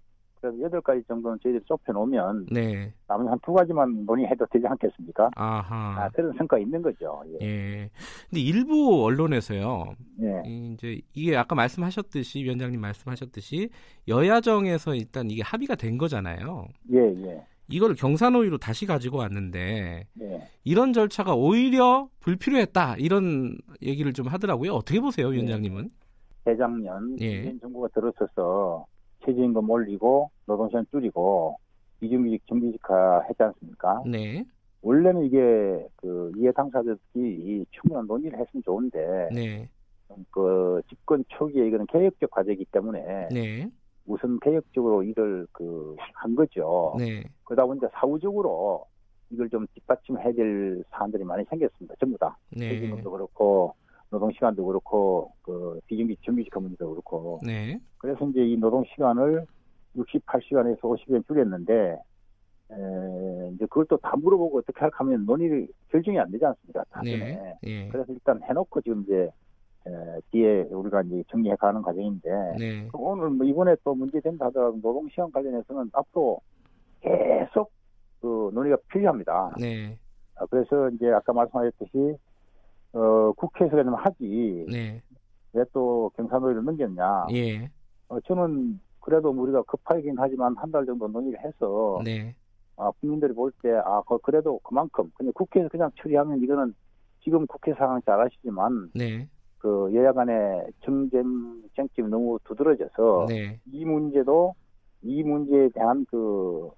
여덟 가지 정도는 저희들이 좁혀놓으면 네. 남은 한두 가지만 논의해도 되지 않겠습니까? 아하. 아, 그런 성과가 있는 거죠. 예. 예. 근데 일부 언론에서요. 예. 이제 이게 아까 말씀하셨듯이 위원장님 말씀하셨듯이 여야정에서 일단 이게 합의가 된 거잖아요. 예, 예. 이걸 경산호위로 다시 가지고 왔는데 예. 이런 절차가 오히려 불필요했다 이런 얘기를 좀 하더라고요. 어떻게 보세요, 위원장님은? 재작년 예. 정부가 들어서서 최저임금 올리고 노동시간 줄이고 비정규직 정규직화 했지 않습니까? 네. 원래는 이게 그 이해 당사자들이 충분한 논의를 했으면 좋은데 네. 그 집권 초기에 이거는 개혁적 과제이기 때문에 네. 우선 개혁적으로 이걸 그한 거죠. 네. 그러다 보니까 사후적으로 이걸 좀 뒷받침해야 될 사안들이 많이 생겼습니다. 전부 다. 네. 세금도 그렇고 노동 시간도 그렇고 그 비정규 정규직 근무도 그렇고. 네. 그래서 이제 이 노동 시간을 68시간에서 50년 줄였는데 에, 이제 그걸 또 다 물어보고 어떻게 할까 하면 논의를 결정이 안 되지 않습니까? 네. 네. 그래서 일단 해놓고 지금 이제 에, 뒤에 우리가 이제 정리해 가는 과정인데 네. 오늘 뭐 이번에 또 문제 된다 하더라도 노동 시간 관련해서는 앞으로 계속 그 논의가 필요합니다. 네. 아, 그래서 이제 아까 말씀하셨듯이 어, 국회에서 그냥 하지. 네. 왜 또 경산노위를 넘겼냐. 예. 어, 저는 그래도 우리가 급하긴 하지만 한 달 정도 논의를 해서. 네. 아, 국민들이 볼 때, 아, 그래도 그만큼. 근데 국회에서 그냥 처리하면 이거는 지금 국회 상황 잘 아시지만. 네. 그 여야 간의 정쟁, 쟁점이 너무 두드러져서. 네. 이 문제도 이 문제에 대한 그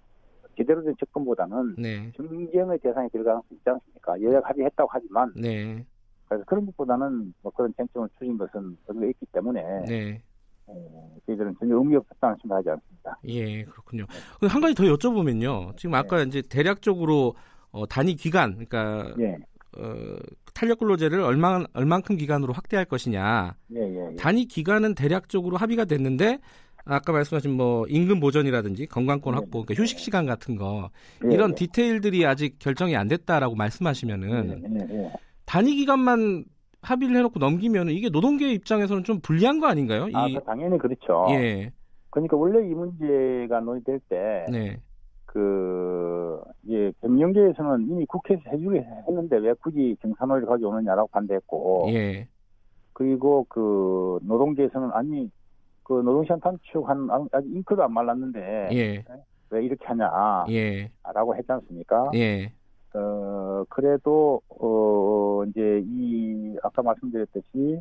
제대로 된 접근보다는 네. 정쟁의 대상이 될 가능성이 있지 않습니까? 여야가 합의했다고 하지만 네. 그래서 그런 것보다는 뭐 그런 쟁점을 추진 것은 의미가 있기 때문에 네. 어, 저희들은 전혀 의미 없다는 생각하지 않습니다. 예, 그렇군요. 한 가지 더 여쭤보면요. 지금 아까 네. 이제 대략적으로 어, 단위 기간, 그러니까 예. 어, 탄력 근로제를 얼마 얼만큼 기간으로 확대할 것이냐. 예, 예, 예. 단위 기간은 대략적으로 합의가 됐는데 아까 말씀하신 뭐 임금 보전이라든지 건강권 네. 확보, 그러니까 휴식 시간 같은 거 예, 이런 디테일들이 아직 결정이 안 됐다라고 말씀하시면은 단위 기간만 합의를 해놓고 넘기면 이게 노동계 입장에서는 좀 불리한 거 아닌가요? 아, 이... 당연히 그렇죠. 예. 그러니까 원래 이 문제가 논의될 때, 네. 그, 예, 경영계에서는 이미 국회에서 해주게 했는데 왜 굳이 경산호를 가져오느냐라고 반대했고, 예. 그리고 그 노동계에서는 아니, 그 노동시간 단축 한, 아직 잉크도 안 말랐는데, 예. 왜 이렇게 하냐, 예. 라고 했지 않습니까? 예. 어, 그래도, 어, 이제 이, 아까 말씀드렸듯이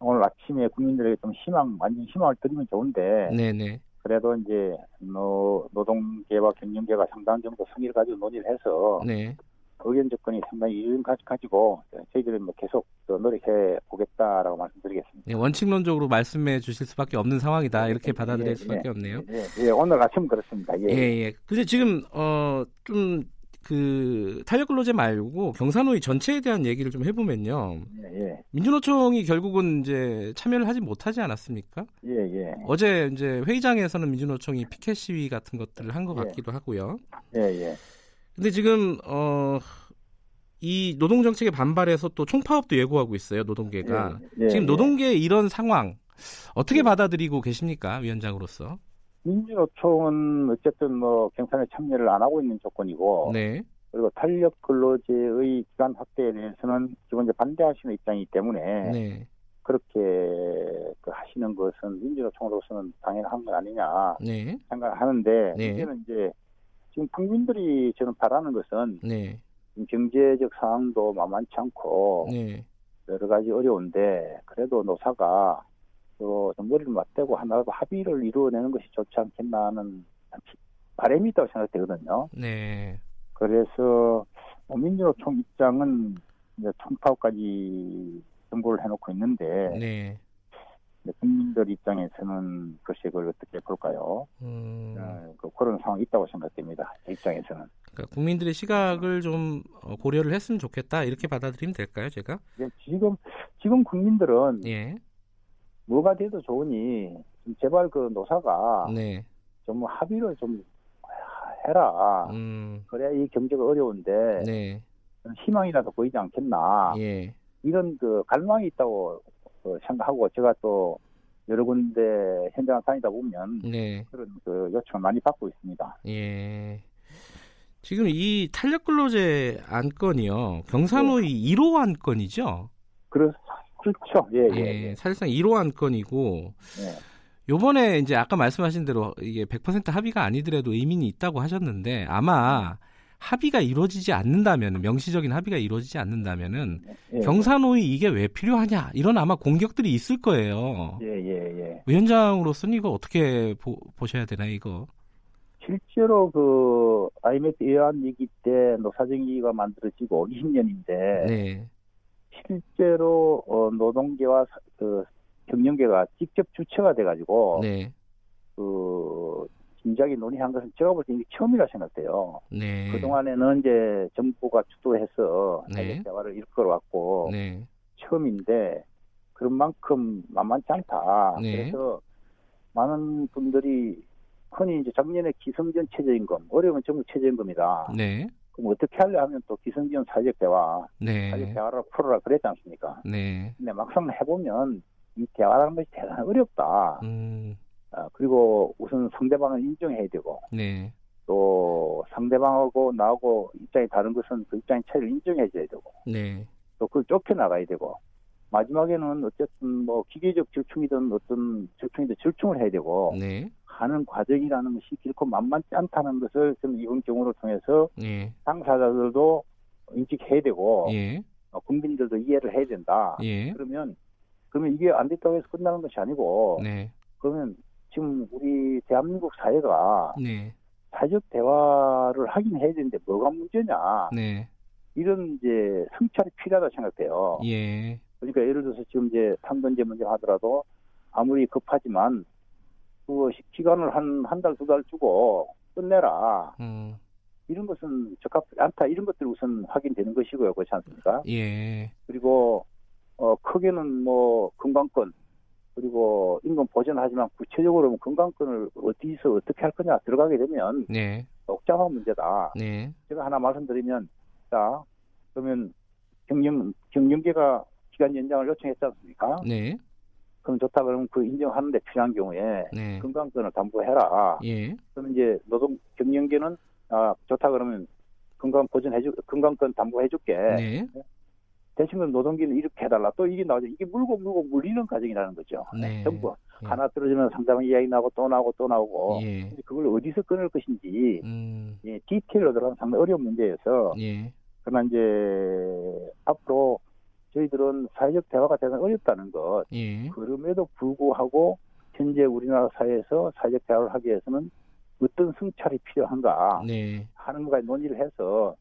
오늘 아침에 국민들에게 좀 희망, 완전 희망을 드리면 좋은데. 네네. 그래도 이제 노, 노동계와 경영계가 상당 정도 성의를 가지고 논의를 해서. 네. 의견 접근이 상당히 이뤄져 가지고 저희들은 뭐 계속 노력해 보겠다라고 말씀드리겠습니다. 네, 원칙론적으로 말씀해 주실 수밖에 없는 상황이다 네, 이렇게 받아들일 예, 수밖에 예, 없네요. 예, 예, 오늘 아침 그렇습니다. 예, 예. 예. 근데 지금 어좀 그 탄력 근로제 말고 경사노위 전체에 대한 얘기를 좀 해보면요. 예, 예. 민주노총이 결국은 이제 참여를 하지 못하지 않았습니까? 예, 예. 어제 이제 회의장에서는 민주노총이 피켓 시위 같은 것들을 한것 예. 같기도 하고요. 예, 예. 근데 지금 어. 이 노동 정책에 반발해서 또 총파업도 예고하고 있어요 노동계가 예, 예, 지금 노동계 의 이런 상황 어떻게 받아들이고 계십니까 위원장으로서? 민주노총은 어쨌든 뭐 경선에 참여를 안 하고 있는 조건이고 네. 그리고 탄력 근로제의 기간 확대에 대해서는 기본적으로 반대하시는 입장이기 때문에 네. 그렇게 그 하시는 것은 민주노총으로서는 당연한 건 아니냐 네. 생각하는데 네. 문제는 이제 지금 국민들이 저는 바라는 것은 네. 경제적 상황도 만만치 않고 네. 여러 가지 어려운데 그래도 노사가 좀 머리를 맞대고 하나라도 합의를 이루어내는 것이 좋지 않겠나 하는 바람이 있다고 생각되거든요. 네. 그래서 뭐 민주노 총 입장은 이제 총파업까지 정보를 해놓고 있는데 네. 국민들 입장에서는 글쎄 그걸 어떻게 볼까요? 음. 어, 그 그런 상황이 있다고 생각됩니다. 제 입장에서는. 그러니까 국민들의 시각을 좀 어, 고려를 했으면 좋겠다 이렇게 받아들이면 될까요, 제가? 네, 지금 지금 국민들은 예. 뭐가 돼도 좋으니 좀 제발 그 노사가 네. 좀 합의를 좀 해라. 음. 그래야 이 경제가 어려운데 네. 희망이라도 보이지 않겠나. 예. 이런 그 갈망이 있다고 그 생각하고 제가 또 여러 군데 현장을 다니다 보면 네. 그런 그 요청을 많이 받고 있습니다. 예. 지금 이 탄력 근로제 안건이요. 경산호의 네. 1호 안건이죠. 그렇, 그렇죠. 예, 예, 예. 예. 사실상 1호 안 건이고 네. 요번에 이제 아까 말씀하신 대로 이게 100% 합의가 아니더라도 의미는 있다고 하셨는데 아마 합의가 이루어지지 않는다면 명시적인 합의가 이루어지지 않는다면은 예. 경산호의 이게 왜 필요하냐 이런 아마 공격들이 있을 거예요. 예, 예, 예. 위원장으로서는 이거 어떻게 보, 보셔야 되나 이거? 실제로 그 IMF 예안 위기 때 노사정위가 만들어지고 20년인데 네. 실제로 어, 노동계와 그 경영계가 직접 주체가 돼가지고 네. 그 진작에 논의한 것은 제가 볼 때 이게 처음이라 생각돼요. 네. 그 동안에는 이제 정부가 주도해서 네. 대화를 이끌어왔고 네. 처음인데 그런 만큼 만만치 않다. 네. 그래서 많은 분들이 흔히 이제 작년에 기성전 최저임금, 어려우면 전국 최저임금이다. 네. 그럼 어떻게 하려 하면 또 기성전 사회적 대화, 네. 사회적 대화를 풀어라 그랬지 않습니까? 네. 근데 막상 해보면 이 대화라는 것이 대단히 어렵다. 음. 아, 그리고 우선 상대방을 인정해야 되고, 네. 또 상대방하고 나하고 입장이 다른 것은 그 입장의 차이를 인정해줘야 되고, 네. 또 그걸 좁혀나가야 되고, 마지막에는 어쨌든 뭐 기계적 절충이든 어떤 절충이든 절충을 해야 되고, 네. 하는 과정이라는 것이 결코 만만치 않다는 것을 좀 이번 경우를 통해서 예. 당사자들도 인식해야 되고 예. 어, 국민들도 이해를 해야 된다. 예. 그러면 그러면 이게 안 됐다고 해서 끝나는 것이 아니고 네. 그러면 지금 우리 대한민국 사회가 네. 사회적 대화를 하긴 해야 되는데 뭐가 문제냐. 네. 이런 이제 성찰이 필요하다 생각돼요. 예. 그러니까 예를 들어서 지금 이제 탄번제 문제 하더라도 아무리 급하지만 그 기간을 한 한 달두달 주고 끝내라. 음. 이런 것은 적합하지 않다. 이런 것들이 우선 확인되는 것이고요. 그렇지 않습니까? 예. 그리고 어 크게는 뭐 건강권 그리고 임금 보전하지만 구체적으로 건강권을 어디서 어떻게 할 거냐 들어가게 되면 네. 복잡한 문제다. 네. 제가 하나 말씀드리면 자 그러면 경영 경영계가 기간 연장을 요청했지 않습니까? 네. 그럼 좋다 그러면 그 인정하는데 필요한 경우에 네. 건강권을 담보해라. 예. 그러면 이제 노동 경영계는 아 좋다 그러면 건강 보전해주 건강권 담보해줄게. 네. 대신 노동기는 이렇게 해달라. 또 이게 나오죠. 이게 물고 물고 물리는 과정이라는 거죠. 네. 전부 예. 하나 떨어지면 상담 이야기 나고 또 나오고 또 나오고. 예. 그걸 어디서 끊을 것인지 음. 예, 디테일로 들어가면 상당히 어려운 문제여서. 예. 그러나 이제 앞으로 저희들은 사회적 대화가 대단히 어렵다는 것. 예. 그럼에도 불구하고 현재 우리나라 사회에서 사회적 대화를 하기 위해서는 어떤 성찰이 필요한가 네. 하는 것까지 논의를 해서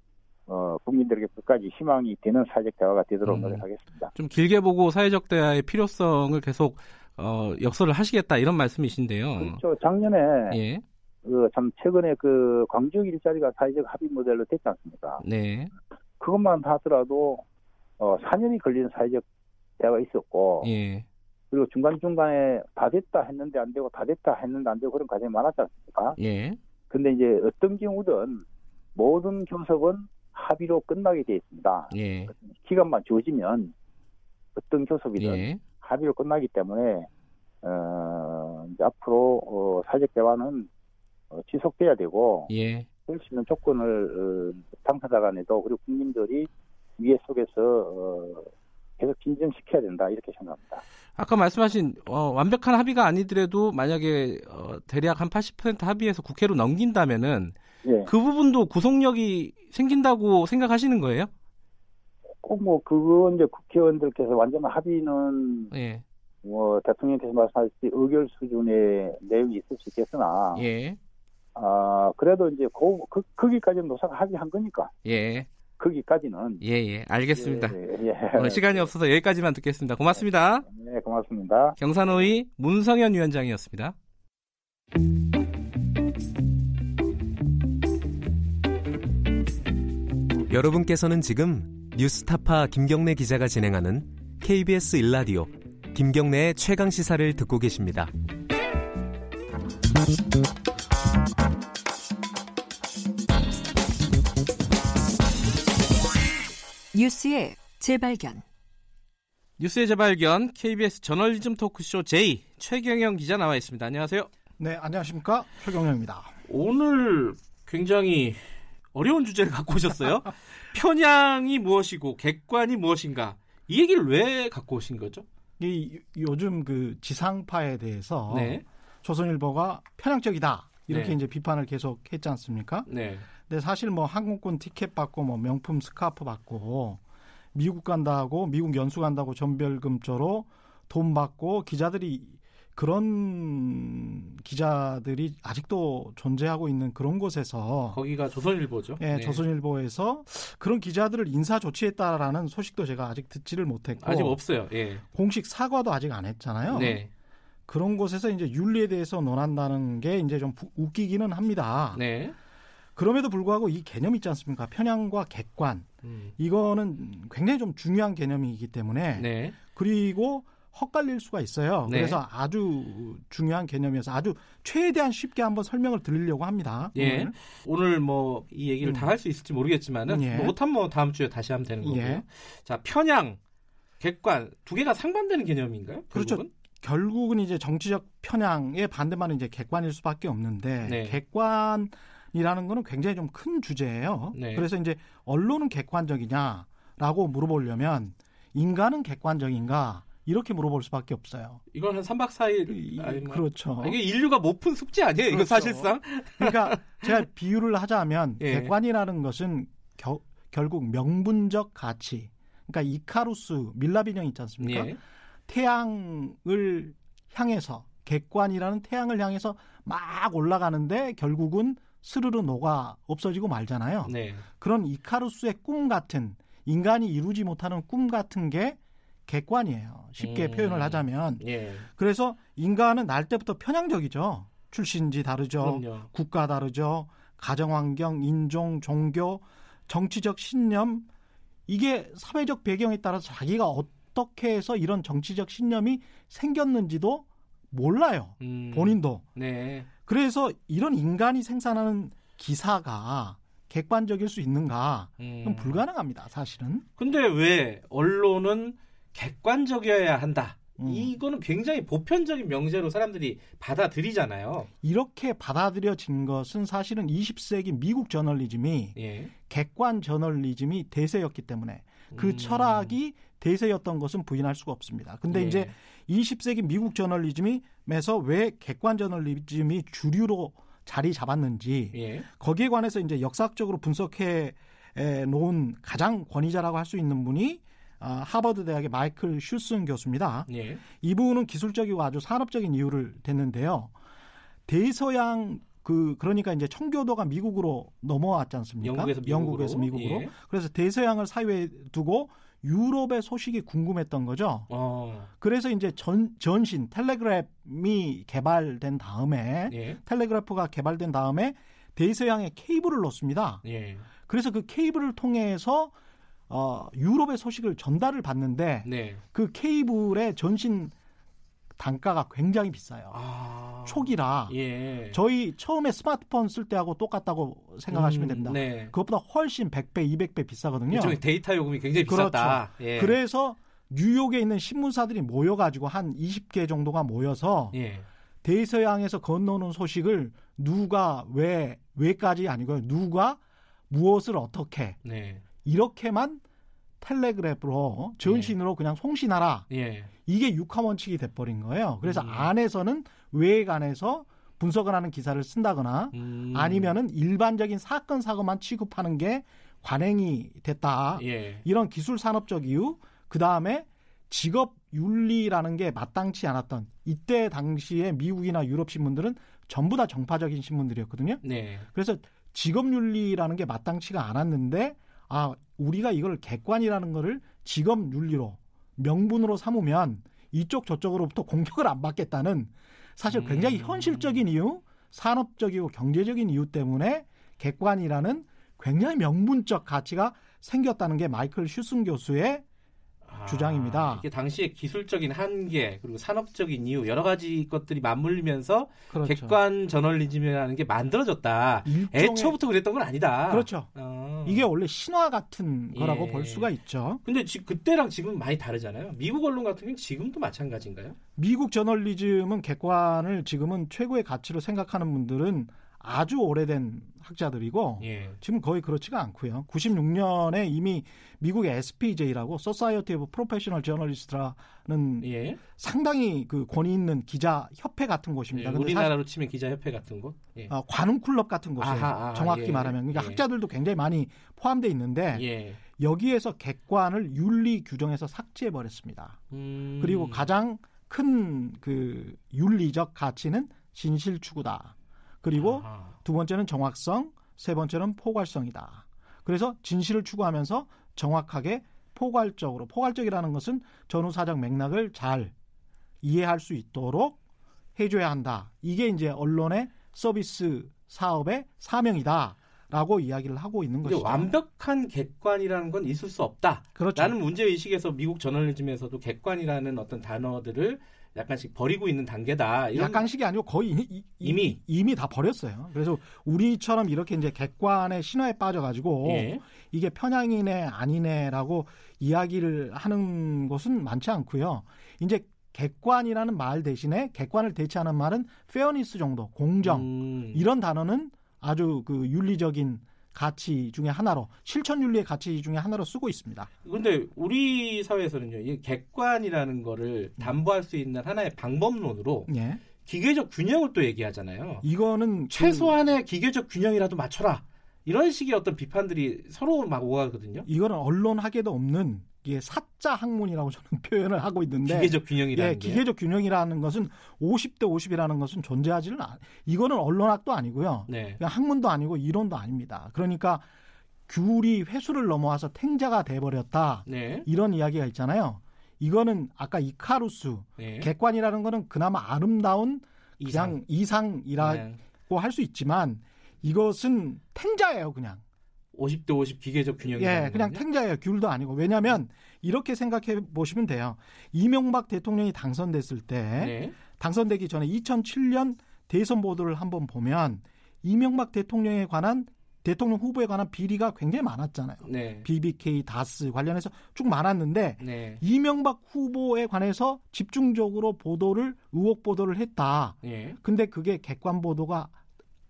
어, 국민들에게 끝까지 희망이 되는 사회적 대화가 되도록 음. 노력하겠습니다. 좀 길게 보고 사회적 대화의 필요성을 계속 어, 역설을 하시겠다 이런 말씀이신데요. 그렇죠. 작년에 예. 그참 최근에 그 광주 일자리가 사회적 합의 모델로 됐지 않습니까? 네. 그것만 하더라도 어, 4년이 걸리는 사회적 대화가 있었고, 예. 그리고 중간중간에 다 됐다 했는데 안 되고 다 됐다 했는데 안 되고 그런 과정이 많았지 않습니까? 예. 근데 이제 어떤 경우든 모든 교섭은 합의로 끝나게 되어 있습니다. 예. 기간만 주어지면 어떤 교섭이든 예. 합의로 끝나기 때문에 어, 이제 앞으로 어, 사회적 대화는 어, 지속돼야 되고 예. 그수 있는 조건을 어, 당사자 간에도 그리고 국민들이 위해 속에서 어, 계속 진정시켜야 된다 이렇게 생각합니다. 아까 말씀하신 어, 완벽한 합의가 아니더라도 만약에 어, 대략 한 80% 합의해서 국회로 넘긴다면은 예. 그 부분도 구속력이 생긴다고 생각하시는 거예요? 꼭뭐 그건 이제 국회의원들께서 완전 합의는 예. 뭐 대통령께서 말씀하셨듯이 의결 수준의 내용이 있을 수 있겠으나 예. 아 그래도 이제 그, 그 거기까지는 노사가 합의한 거니까. 예. 거기까지는 예, 예, 알겠습니다. 예, 예. 어, 시간이 없어서 여기까지만 듣겠습니다. 고맙습니다. 네, 고맙습니다. 경산호의 문성현 위원장이었습니다. 여러분께서는 지금 뉴스타파 김경래 기자가 진행하는 KBS 일라디오 김경래의 최강 시사를 듣고 계십니다. 뉴스의 재발견. 뉴스의 재발견 KBS 저널리즘 토크쇼 J 최경영 기자 나와 있습니다. 안녕하세요. 네, 안녕하십니까. 최경영입니다. 오늘 굉장히 어려운 주제를 갖고 오셨어요. 편향이 무엇이고 객관이 무엇인가. 이 얘기를 왜 갖고 오신 거죠? 이 요즘 그 지상파에 대해서 네. 조선일보가 편향적이다. 이렇게 네. 이제 비판을 계속 했지 않습니까? 네. 근데 사실 뭐 항공권 티켓 받고 뭐 명품 스카프 받고 미국 간다고 미국 연수 간다고 전별금조로 돈 받고 기자들이 그런 기자들이 아직도 존재하고 있는 그런 곳에서 거기가 조선일보죠. 예, 네. 조선일보에서 그런 기자들을 인사 조치했다라는 소식도 제가 아직 듣지를 못했고 아직 없어요. 예. 공식 사과도 아직 안 했잖아요. 네. 그런 곳에서 이제 윤리에 대해서 논한다는 게 이제 좀 웃기기는 합니다. 네. 그럼에도 불구하고 이 개념 있지 않습니까? 편향과 객관. 음. 이거는 굉장히 좀 중요한 개념이기 때문에 네. 그리고 헛갈릴 수가 있어요. 네. 그래서 아주 중요한 개념이어서 아주 최대한 쉽게 한번 설명을 드리려고 합니다. 예. 오늘, 뭐이 얘기를 음. 다할 수 있을지 모르겠지만은 예. 뭐 못하면 뭐 다음 주에 다시 하면 되는 거고요. 예. 자 편향, 객관 두 개가 상반되는 개념인가요? 그렇죠. 결국은? 결국은 이제 정치적 편향의 반대말은 이제 객관일 수밖에 없는데 네. 객관 이라는 거는 굉장히 좀 큰 주제예요. 네. 그래서 이제 언론은 객관적이냐라고 물어보려면 인간은 객관적인가? 이렇게 물어볼 수밖에 없어요. 이건 한 3박 4일 아닌가? 그렇죠. 아, 이게 인류가 못 푼 숙제 아니에요? 그렇죠. 이거 사실상? 그러니까 제가 비유를 하자면 예. 객관이라는 것은 겨, 결국 명분적 가치. 그러니까 이카루스 밀라빈형 있지 않습니까? 예. 태양을 향해서 객관이라는 태양을 향해서 막 올라가는데 결국은 스르르 녹아 없어지고 말잖아요. 네. 그런 이카루스의 꿈 같은 인간이 이루지 못하는 꿈 같은 게 객관이에요. 쉽게 음. 표현을 하자면. 예. 그래서 인간은 날 때부터 편향적이죠. 출신지 다르죠. 그럼요. 국가 다르죠. 가정환경, 인종, 종교, 정치적 신념 이게 사회적 배경에 따라서 자기가 어떻게 해서 이런 정치적 신념이 생겼는지도 몰라요. 음. 본인도. 네. 그래서 이런 인간이 생산하는 기사가 객관적일 수 있는가? 음. 불가능합니다, 사실은. 근데 왜 언론은 객관적이어야 한다. 음. 이거는 굉장히 보편적인 명제로 사람들이 받아들이잖아요. 이렇게 받아들여진 것은 사실은 20세기 미국 저널리즘이 예. 객관 저널리즘이 대세였기 때문에 그 음. 철학이 대세였던 것은 부인할 수가 없습니다. 근데 예. 이제 20세기 미국 저널리즘이면서 왜 객관 저널리즘이 주류로 자리 잡았는지 예. 거기에 관해서 이제 역사적으로 분석해 놓은 가장 권위자라고 할 수 있는 분이 아, 하버드 대학의 마이클 슈슨 교수입니다. 예. 이분은 기술적이고 아주 산업적인 이유를 댔는데요. 대서양 그 그러니까 이제 청교도가 미국으로 넘어왔지 않습니까? 영국에서 미국으로. 영국에서 미국으로. 예. 그래서 대서양을 사유에 두고 유럽의 소식이 궁금했던 거죠. 어. 그래서 이제 전, 전신 텔레그래프이 개발된 다음에 예. 텔레그래프가 개발된 다음에 대서양에 케이블을 놓습니다. 예. 그래서 그 케이블을 통해서 어, 유럽의 소식을 전달을 받는데 네. 그 케이블의 전신 단가가 굉장히 비싸요. 아... 초기라. 예. 저희 처음에 스마트폰 쓸 때하고 똑같다고 생각하시면 음, 됩니다. 네. 그것보다 훨씬 100배, 200배 비싸거든요. 데이터 요금이 굉장히 비쌌다. 그렇죠. 예. 그래서 뉴욕에 있는 신문사들이 모여가지고 한 20개 정도가 모여서 예. 대서양에서 건너오는 소식을 누가 왜, 왜까지 아니고요. 누가 무엇을 어떻게 네. 이렇게만 텔레그래프로 전신으로 예. 그냥 송신하라. 예. 이게 육하 원칙이 돼버린 거예요. 그래서 음. 안에서는 외액 안에서 분석을 하는 기사를 쓴다거나 음. 아니면은 일반적인 사건 사고만 취급하는 게 관행이 됐다. 예. 이런 기술 산업적 이유. 그 다음에 직업 윤리라는 게 마땅치 않았던 이때 당시에 미국이나 유럽 신문들은 전부 다 정파적인 신문들이었거든요. 네. 그래서 직업 윤리라는 게 마땅치가 않았는데 아, 우리가 이걸 객관이라는 거를 직업 윤리로 명분으로 삼으면 이쪽 저쪽으로부터 공격을 안 받겠다는 사실 굉장히 음. 현실적인 이유, 산업적이고 경제적인 이유 때문에 객관이라는 굉장히 명분적 가치가 생겼다는 게 마이클 슈슨 교수의 아, 주장입니다. 이게 당시에 기술적인 한계 그리고 산업적인 이유 여러 가지 것들이 맞물리면서 그렇죠. 객관 저널리즘이라는 게 만들어졌다. 애초부터 그랬던 건 아니다. 그렇죠. 어. 이게 원래 신화 같은 거라고 예. 볼 수가 있죠. 근데 지, 그때랑 지금 많이 다르잖아요. 미국 언론 같은 경우는 지금도 마찬가지인가요? 미국 저널리즘은 객관을 지금은 최고의 가치로 생각하는 분들은 아주 오래된 학자들이고 예. 지금 거의 그렇지가 않고요. 96년에 이미 미국의 SPJ라고 Society of Professional Journalist라는 예. 상당히 그 권위 있는 기자 협회 같은 곳입니다. 예, 우리나라로 치면 기자 협회 같은 곳, 예. 아, 관훈 클럽 같은 곳이에요. 아하, 아, 정확히 예. 말하면 그러니까 예. 학자들도 굉장히 많이 포함돼 있는데 예. 여기에서 객관을 윤리 규정에서 삭제해 버렸습니다. 음... 그리고 가장 큰 그 윤리적 가치는 진실 추구다. 그리고 아하. 두 번째는 정확성, 세 번째는 포괄성이다. 그래서 진실을 추구하면서 정확하게 포괄적으로 포괄적이라는 것은 전후 사정 맥락을 잘 이해할 수 있도록 해줘야 한다. 이게 이제 언론의 서비스 사업의 사명이다. 라고 이야기를 하고 있는 것이죠. 완벽한 객관이라는 건 있을 수 없다. 그렇죠. 라는 문제 의식에서 미국 저널리즘에서도 객관이라는 어떤 단어들을 약간씩 버리고 있는 단계다. 약간씩이 아니고 거의 이, 이 미 이미 다 버렸어요. 그래서 우리처럼 이렇게 이제 객관의 신화에 빠져가지고 예. 이게 편향이네 아니네라고 이야기를 하는 것은 많지 않고요. 이제 객관이라는 말 대신에 객관을 대체하는 말은 fairness 정도, 공정 음. 이런 단어는 아주 그 윤리적인 가치 중에 하나로 실천 윤리의 가치 중에 하나로 쓰고 있습니다. 그런데 우리 사회에서는요, 이 객관이라는 거를 담보할 수 있는 하나의 방법론으로 예. 기계적 균형을 또 얘기하잖아요. 이거는 그 최소한의 그... 기계적 균형이라도 맞춰라. 이런 식의 어떤 비판들이 서로 막 오가거든요. 이거는 언론학에도 없는 이게 사자 학문이라고 저는 표현을 하고 있는데 기계적 균형이라는 예, 기계적 균형이라는 것은 50대 50이라는 것은 존재하지는 않. 이거는 언론학도 아니고요. 네. 학문도 아니고 이론도 아닙니다. 그러니까 귤이 회수를 넘어와서 탱자가 돼 버렸다. 네. 이런 이야기가 있잖아요. 이거는 아까 이카루스 네. 객관이라는 거는 그나마 아름다운 그냥 이상. 이라고 네. 할수 있지만 이것은 탱자예요, 그냥. 50대 50 기계적 균형이 예, 그냥 탱자예요. 귤도 아니고. 왜냐하면 이렇게 생각해 보시면 돼요. 이명박 대통령이 당선됐을 때 네. 당선되기 전에 2007년 대선 보도를 한번 보면 이명박 대통령에 관한 대통령 후보에 관한 비리가 굉장히 많았잖아요. 네. BBK, 다스 관련해서 쭉 많았는데 네. 이명박 후보에 관해서 집중적으로 보도를 의혹 보도를 했다. 네. 근데 그게 객관 보도가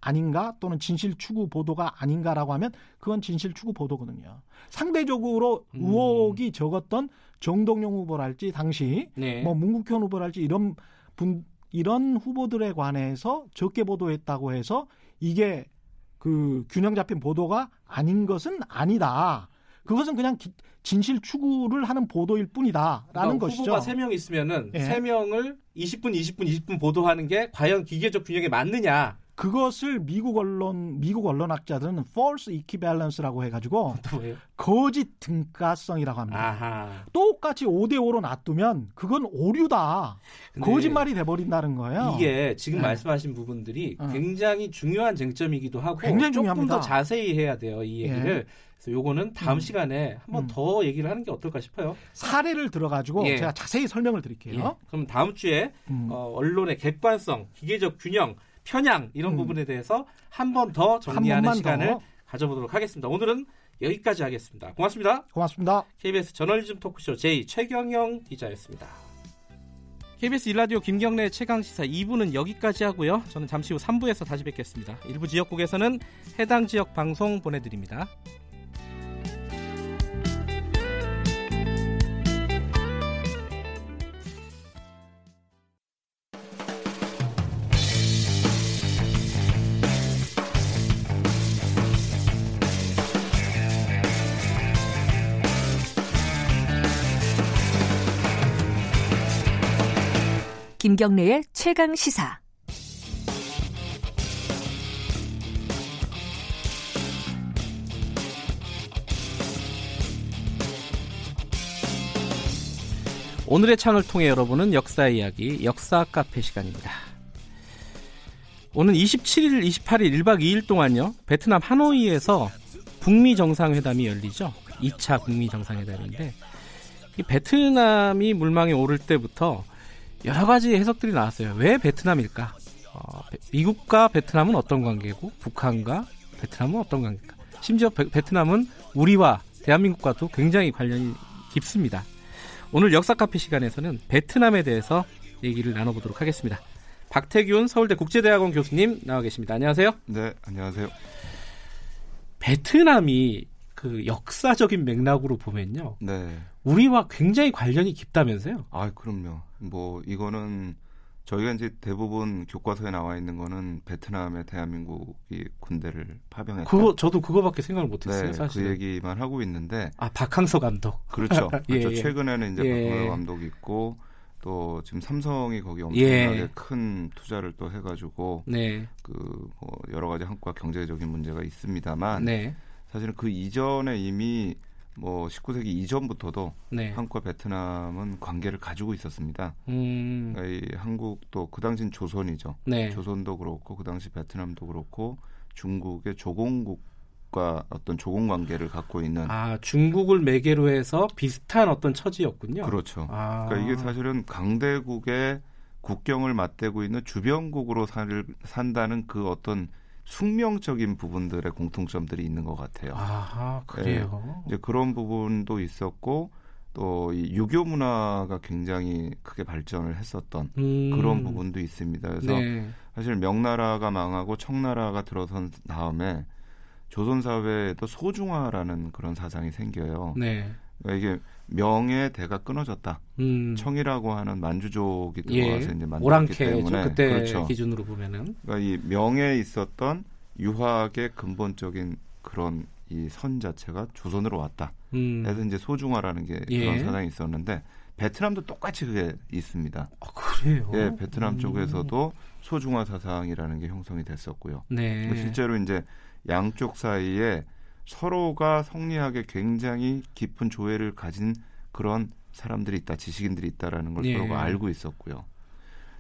아닌가 또는 진실 추구 보도가 아닌가라고 하면 그건 진실 추구 보도거든요. 상대적으로 음. 의혹이 적었던 정동영 후보랄지 당시 네. 뭐 문국현 후보랄지 이런 분 이런 후보들에 관해서 적게 보도했다고 해서 이게 그 균형 잡힌 보도가 아닌 것은 아니다. 그것은 그냥 기, 진실 추구를 하는 보도일 뿐이다라는 그러니까 것이죠. 후보가 3명 있으면은 예. 3명을 20분, 20분, 20분 보도하는 게 과연 기계적 균형에 맞느냐? 그것을 미국 언론 미국 언론학자들은 false equivalence라고 해가지고 거짓 등가성이라고 합니다. 아하. 똑같이 5대 5로 놔두면 그건 오류다. 거짓말이 돼버린다는 거예요. 이게 지금 네. 말씀하신 부분들이 어. 굉장히 중요한 쟁점이기도 하고 굉장히 조금 중요합니다. 더 자세히 해야 돼요 이 얘기를. 예. 그래서 요거는 다음 음. 시간에 한번 음. 더 얘기를 하는 게 어떨까 싶어요. 사례를 들어가지고 예. 제가 자세히 설명을 드릴게요. 예. 그럼 다음 주에 음. 어, 언론의 객관성, 기계적 균형 편향 이런 음. 부분에 대해서 한 번 더 정리하는 시간을 더. 가져보도록 하겠습니다. 오늘은 여기까지 하겠습니다. 고맙습니다. 고맙습니다. KBS 저널리즘 토크쇼 J 최경영 기자였습니다. KBS 일라디오 김경래 최강 시사 2부는 여기까지 하고요. 저는 잠시 후 3부에서 다시 뵙겠습니다. 일부 지역국에서는 해당 지역 방송 보내드립니다. 김경래의 최강 시사. 오늘의 창을 통해 여러분은 역사 이야기, 역사 카페 시간입니다. 오는 27일, 28일, 1박 2일 동안요, 베트남 하노이에서 북미 정상회담이 열리죠. 2차 북미 정상회담인데, 이 베트남이 물망에 오를 때부터 여러 가지 해석들이 나왔어요. 왜 베트남일까? 어, 미국과 베트남은 어떤 관계고 북한과 베트남은 어떤 관계일까? 심지어 베, 베트남은 우리와 대한민국과도 굉장히 관련이 깊습니다. 오늘 역사 카페 시간에서는 베트남에 대해서 얘기를 나눠보도록 하겠습니다. 박태균 서울대 국제대학원 교수님 나와 계십니다. 안녕하세요. 네, 안녕하세요. 베트남이 그 역사적인 맥락으로 보면요. 네. 우리와 굉장히 관련이 깊다면서요? 아, 그럼요. 뭐 이거는 저희가 이제 대부분 교과서에 나와 있는 거는 베트남에 대한민국이 군대를 파병했다. 그거 저도 그거밖에 생각을 못했어요. 네, 사실 그 얘기만 하고 있는데. 아 박항서 감독. 그렇죠. 예, 그렇죠. 예. 최근에는 이제 예. 박항서 감독이 있고 또 지금 삼성이 거기 엄청나게 예. 큰 투자를 또 해가지고 네. 그뭐 여러 가지 한국과 경제적인 문제가 있습니다만 네. 사실은 그 이전에 이미 뭐 19세기 이전부터도 네. 한국과 베트남은 관계를 가지고 있었습니다. 음. 그러니까 이 한국도 그 당시는 조선이죠. 네. 조선도 그렇고 그 당시 베트남도 그렇고 중국의 조공국 과 어떤 조공 관계를 갖고 있는 아 중국을 매개로 해서 비슷한 어떤 처지였군요. 그렇죠. 아. 그러니까 이게 사실은 강대국의 국경을 맞대고 있는 주변국으로 살, 산다는 그 어떤 숙명적인 부분들의 공통점들이 있는 것 같아요. 아, 그래요. 네, 이제 그런 부분도 있었고 또 이 유교 문화가 굉장히 크게 발전을 했었던 음. 그런 부분도 있습니다. 그래서 네. 사실 명나라가 망하고 청나라가 들어선 다음에 조선 사회에도 소중화라는 그런 사상이 생겨요. 네. 그러니까 이게 명의 대가 끊어졌다. 음. 청이라고 하는 만주족이 들어와서 예. 이제 만들었기 때문에 그때 그렇죠. 기준으로 보면은 그러니까 이 명에 있었던 유학의 근본적인 그런 이 선 자체가 조선으로 왔다. 음. 그래서 이제 소중화라는 게 예. 그런 사상이 있었는데 베트남도 똑같이 그게 있습니다. 아, 그래요? 예, 베트남 음. 쪽에서도 소중화 사상이라는 게 형성이 됐었고요. 네. 실제로 이제 양쪽 사이에 서로가 성리학에 굉장히 깊은 조회를 가진 그런 사람들이 있다, 지식인들이 있다라는 걸 예. 서로가 알고 있었고요.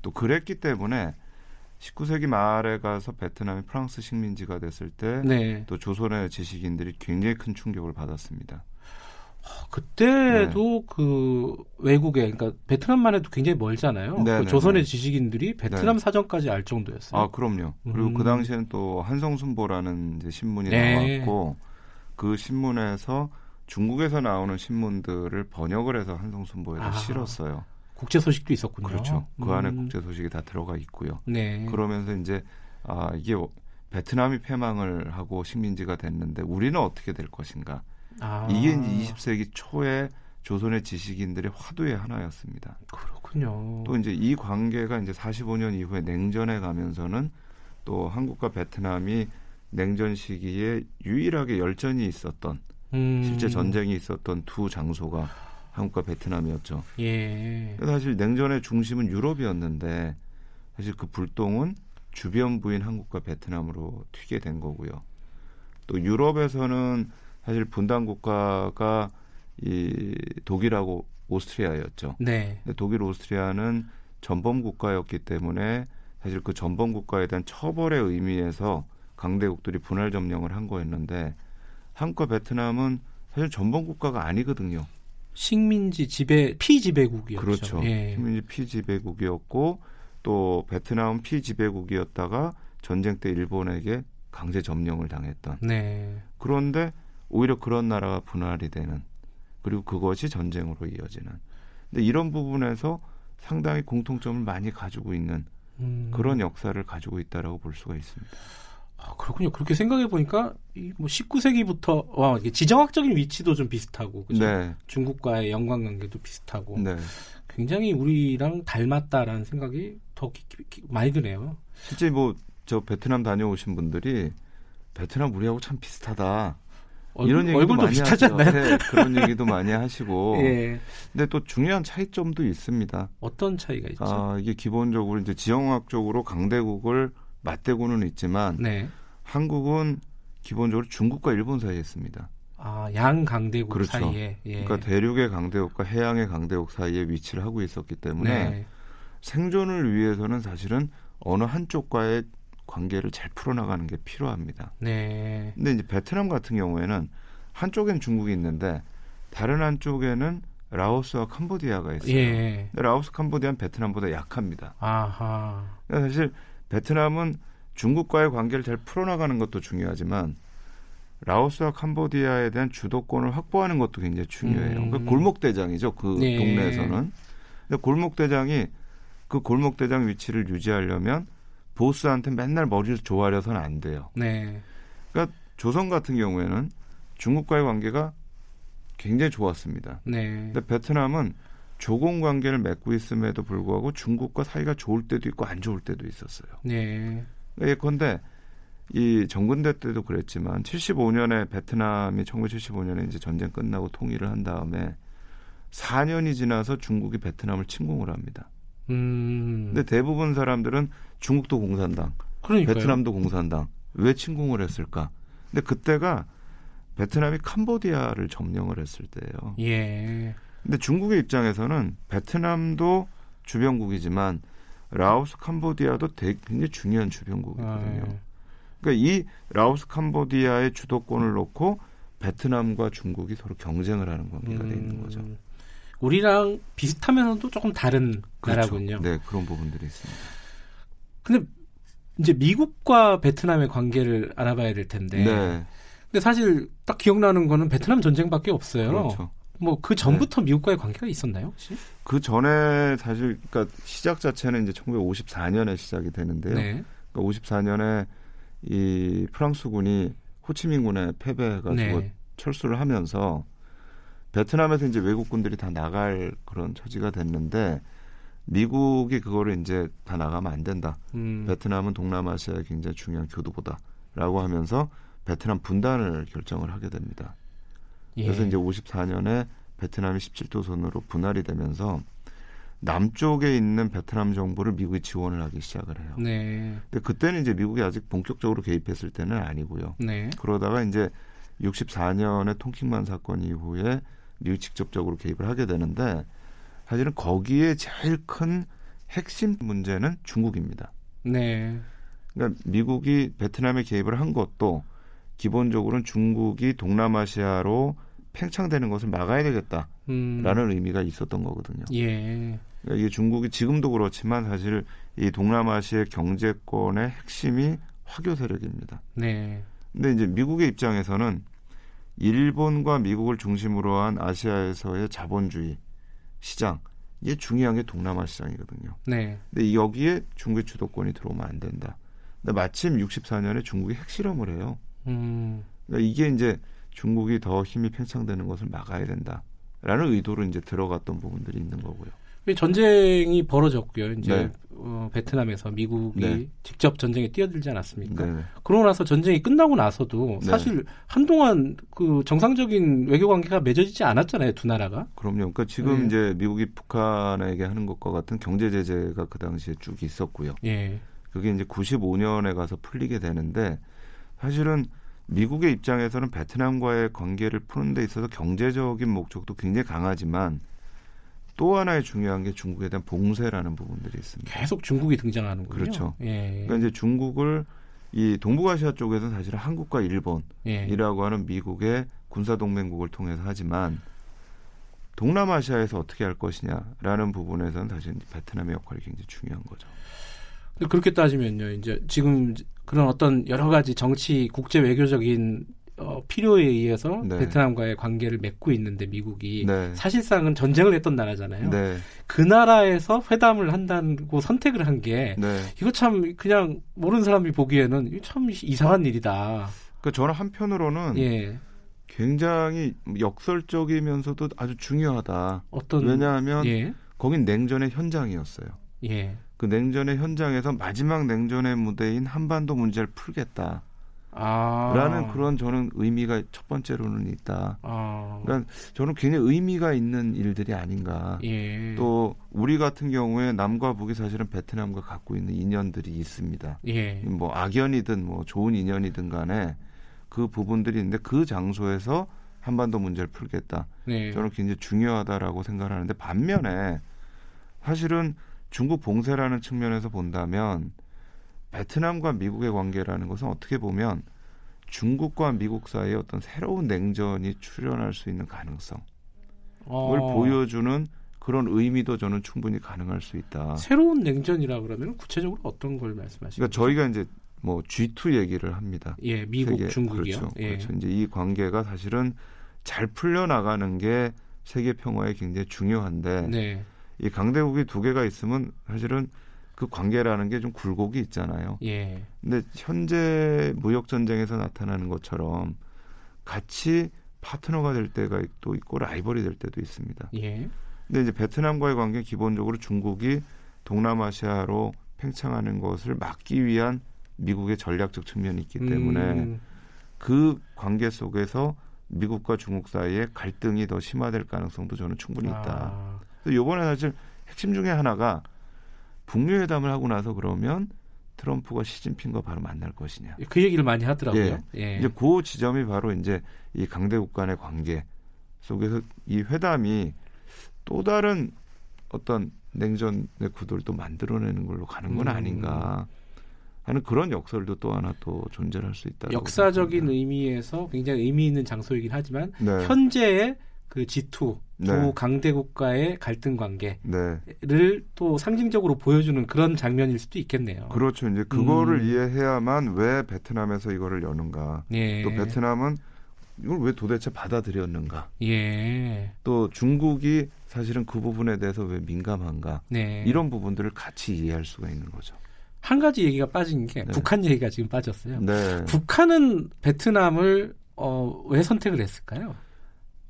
또 그랬기 때문에 19세기 말에 가서 베트남이 프랑스 식민지가 됐을 때또 네. 조선의 지식인들이 굉장히 큰 충격을 받았습니다. 아, 그때도 네. 그 외국에 그러니까 베트남만 해도 굉장히 멀잖아요. 그 네, 네, 조선의 네. 지식인들이 베트남 네. 사정까지 알 정도였어요. 아 그럼요. 그리고 그 음. 그 당시에는 또 한성순보라는 신문이 나왔고 그 신문에서 중국에서 나오는 신문들을 번역을 해서 한성순보에 아, 실었어요. 국제 소식도 있었군요. 그렇죠. 그 안에 음. 국제 소식이 다 들어가 있고요. 네. 그러면서 이제 아 이게 베트남이 패망을 하고 식민지가 됐는데 우리는 어떻게 될 것인가? 아. 이게 이제 20세기 초에 조선의 지식인들의 화두의 하나였습니다. 그렇군요. 또 이제 이 관계가 이제 45년 이후에 냉전에 가면서는 또 한국과 베트남이 냉전 시기에 유일하게 열전이 있었던 음. 실제 전쟁이 있었던 두 장소가 한국과 베트남이었죠. 예. 사실 냉전의 중심은 유럽이었는데 사실 그 불똥은 주변 부인 한국과 베트남으로 튀게 된 거고요. 또 유럽에서는 사실 분단 국가가 이 독일하고 오스트리아였죠. 네. 독일 오스트리아는 전범 국가였기 때문에 사실 그 전범 국가에 대한 처벌의 의미에서 강대국들이 분할 점령을 한 거였는데 한국과 베트남은 사실 전범 국가가 아니거든요. 식민지 지배 피지배국이었죠. 그렇죠. 예. 식민지 피지배국이었고 또 베트남은 피지배국이었다가 전쟁 때 일본에게 강제 점령을 당했던. 네. 그런데 오히려 그런 나라가 분할이 되는 그리고 그것이 전쟁으로 이어지는. 근데 이런 부분에서 상당히 공통점을 많이 가지고 있는 음. 그런 역사를 가지고 있다라고 볼 수가 있습니다. 아, 그렇군요. 그렇게 생각해 보니까 뭐 19세기부터 와 이게 지정학적인 위치도 좀 비슷하고 그죠? 네. 중국과의 연관 관계도 비슷하고 네. 굉장히 우리랑 닮았다라는 생각이 더 기, 기, 많이 드네요. 실제 뭐 저 베트남 다녀오신 분들이 베트남 우리하고 참 비슷하다. 얼굴, 이런 얘기도 많이 비슷하지 하죠. 않나요? 네, 그런 얘기도 많이 하시고. 예. 근데 또 중요한 차이점도 있습니다. 어떤 차이가 있죠? 아, 이게 기본적으로 이제 지정학적으로 강대국을 맞대고는 있지만 네. 한국은 기본적으로 중국과 일본 사이에 있습니다. 아, 양 강대국 그렇죠. 사이에. 예. 그러니까 대륙의 강대국과 해양의 강대국 사이에 위치를 하고 있었기 때문에 네. 생존을 위해서는 사실은 어느 한쪽과의 관계를 잘 풀어나가는 게 필요합니다. 네. 근데 이제 베트남 같은 경우에는 한쪽엔 중국이 있는데 다른 한쪽에는 라오스와 캄보디아가 있어요. 예. 라오스, 캄보디아는 베트남보다 약합니다. 아하. 그러니까 사실 베트남은 중국과의 관계를 잘 풀어나가는 것도 중요하지만 라오스와 캄보디아에 대한 주도권을 확보하는 것도 굉장히 중요해요. 음. 그 골목 대장이죠. 그 네. 동네에서는. 근데 골목 대장이 그 골목 대장 위치를 유지하려면 보스한테 맨날 머리를 조아려서는 안 돼요. 네. 그러니까 조선 같은 경우에는 중국과의 관계가 굉장히 좋았습니다. 네. 근데 베트남은 조공 관계를 맺고 있음에도 불구하고 중국과 사이가 좋을 때도 있고 안 좋을 때도 있었어요. 네. 예컨대 이 정근대 때도 그랬지만 75년에 베트남이 1975년에 이제 전쟁 끝나고 통일을 한 다음에 4년이 지나서 중국이 베트남을 침공을 합니다. 음. 근데 대부분 사람들은 중국도 공산당, 그러니까요. 베트남도 공산당 왜 침공을 했을까? 근데 그때가 베트남이 캄보디아를 점령을 했을 때예요. 예. 근데 중국의 입장에서는 베트남도 주변국이지만 라오스, 캄보디아도 되게 굉장히 중요한 주변국이거든요. 아, 예. 그러니까 이 라오스, 캄보디아의 주도권을 놓고 베트남과 중국이 서로 경쟁을 하는 관계가 음, 돼 있는 거죠. 우리랑 비슷하면서도 조금 다른 그렇죠. 나라군요. 네, 그런 부분들이 있습니다. 근데 이제 미국과 베트남의 관계를 알아봐야 될 텐데. 네. 근데 사실 딱 기억나는 거는 베트남 전쟁밖에 없어요. 그렇죠. 뭐 그 전부터 네. 미국과의 관계가 있었나요, 혹시? 그 전에 사실 그러니까 시작 자체는 이제 1954년에 시작이 되는데요. 네. 그러니까 54년에 이 프랑스군이 호치민군에 패배해가지고 네. 철수를 하면서 베트남에서 이제 외국군들이 다 나갈 그런 처지가 됐는데 미국이 그거를 이제 다 나가면 안 된다. 음. 베트남은 동남아시아의 굉장히 중요한 교두보다라고 하면서 베트남 분단을 결정을 하게 됩니다. 예. 그래서 이제 54년에 베트남이 17도선으로 분할이 되면서 남쪽에 있는 베트남 정부를 미국이 지원을 하기 시작을 해요. 네. 근데 그때는 이제 미국이 아직 본격적으로 개입했을 때는 아니고요. 네. 그러다가 이제 64년에 통킹만 사건 이후에 미국이 직접적으로 개입을 하게 되는데 사실은 거기에 제일 큰 핵심 문제는 중국입니다. 네. 그러니까 미국이 베트남에 개입을 한 것도 기본적으로는 중국이 동남아시아로 팽창되는 것을 막아야 되겠다라는 음. 의미가 있었던 거거든요. 예. 그러니까 이게 중국이 지금도 그렇지만 사실 이 동남아시아 경제권의 핵심이 화교 세력입니다. 네. 근데 이제 미국의 입장에서는 일본과 미국을 중심으로 한 아시아에서의 자본주의 시장 이게 중요한 게 동남아 시장이거든요. 네. 근데 여기에 중국의 주도권이 들어오면 안 된다. 근데 마침 64년에 중국이 핵실험을 해요. 음. 그러니까 이게 이제 중국이 더 힘이 팽창되는 것을 막아야 된다라는 의도로 이제 들어갔던 부분들이 있는 거고요. 전쟁이 벌어졌고요. 이제 네. 어, 베트남에서 미국이 네. 직접 전쟁에 뛰어들지 않았습니까? 네. 그러고 나서 전쟁이 끝나고 나서도 네. 사실 한동안 그 정상적인 외교 관계가 맺어지지 않았잖아요, 두 나라가. 그럼요. 그러니까 지금 네. 이제 미국이 북한에게 하는 것과 같은 경제 제재가 그 당시에 쭉 있었고요. 예. 그게 이제 95년에 가서 풀리게 되는데 사실은 미국의 입장에서는 베트남과의 관계를 푸는 데 있어서 경제적인 목적도 굉장히 강하지만 또 하나의 중요한 게 중국에 대한 봉쇄라는 부분들이 있습니다. 계속 중국이 등장하는군요. 그렇죠. 예. 그러니까 이제 중국을 이 동북아시아 쪽에서는 사실은 한국과 일본이라고 예. 하는 미국의 군사 동맹국을 통해서 하지만 동남아시아에서 어떻게 할 것이냐라는 부분에서는 사실 베트남의 역할이 굉장히 중요한 거죠. 그렇게 따지면요, 이제 지금 그런 어떤 여러 가지 정치 국제 외교적인 어, 필요에 의해서 네. 베트남과의 관계를 맺고 있는데 미국이 네. 사실상은 전쟁을 했던 나라잖아요. 네. 그 나라에서 회담을 한다고 선택을 한게 네. 이거 참 그냥 모르는 사람이 보기에는 참 이상한 일이다. 그 저는 한편으로는 예. 굉장히 역설적이면서도 아주 중요하다. 어떤 왜냐하면 예. 거긴 냉전의 현장이었어요. 예. 그 냉전의 현장에서 마지막 냉전의 무대인 한반도 문제를 풀겠다. 아. 라는 그런 저는 의미가 첫 번째로는 있다. 아. 그러니까 저는 굉장히 의미가 있는 일들이 아닌가. 예. 또 우리 같은 경우에 남과 북이 사실은 베트남과 갖고 있는 인연들이 있습니다. 예. 뭐 악연이든 뭐 좋은 인연이든 간에 그 부분들이 있는데 그 장소에서 한반도 문제를 풀겠다. 네. 저는 굉장히 중요하다라고 생각을 하는데 반면에 사실은 중국 봉쇄라는 측면에서 본다면 베트남과 미국의 관계라는 것은 어떻게 보면 중국과 미국 사이에 어떤 새로운 냉전이 출현할 수 있는 가능성을 어. 보여주는 그런 의미도 저는 충분히 가능할 수 있다. 새로운 냉전이라 그러면 구체적으로 어떤 걸 말씀하시는 그러니까 저희가 이제 뭐 G2 얘기를 합니다. 예, 미국, 세계, 중국이요. 그렇죠. 예. 그렇죠. 이제 이 관계가 사실은 잘 풀려 나가는 게 세계 평화에 굉장히 중요한데 네. 이 강대국이 두 개가 있으면 사실은 그 관계라는 게 좀 굴곡이 있잖아요. 예. 근데 현재 무역 전쟁에서 나타나는 것처럼 같이 파트너가 될 때가 또 있고 라이벌이 될 때도 있습니다. 예. 근데 이제 베트남과의 관계 기본적으로 중국이 동남아시아로 팽창하는 것을 막기 위한 미국의 전략적 측면이 있기 때문에 음. 그 관계 속에서 미국과 중국 사이에 갈등이 더 심화될 가능성도 저는 충분히 있다. 아. 요번에 사실 핵심 중에 하나가 북미 회담을 하고 나서 그러면 트럼프가 시진핑과 바로 만날 것이냐. 그 얘기를 많이 하더라고요. 예. 예. 이제 그 지점이 바로 이제 이 강대국 간의 관계 속에서 이 회담이 또 다른 어떤 냉전의 구도를 또 만들어내는 걸로 가는 건 음. 아닌가 하는 그런 역설도 또 하나 또 존재할 수 있다. 역사적인 생각합니다. 의미에서 굉장히 의미 있는 장소이긴 하지만 네. 현재의 그 G2 네. 두 강대국가의 갈등 관계를 네. 또 상징적으로 보여주는 그런 장면일 수도 있겠네요. 그렇죠. 이제 그거를 음. 이해해야만 왜 베트남에서 이거를 여는가. 예. 또 베트남은 이걸 왜 도대체 받아들였는가. 예. 또 중국이 사실은 그 부분에 대해서 왜 민감한가. 네. 이런 부분들을 같이 이해할 수가 있는 거죠. 한 가지 얘기가 빠진 게 네. 북한 얘기가 지금 빠졌어요. 네. 북한은 베트남을 어, 왜 선택을 했을까요?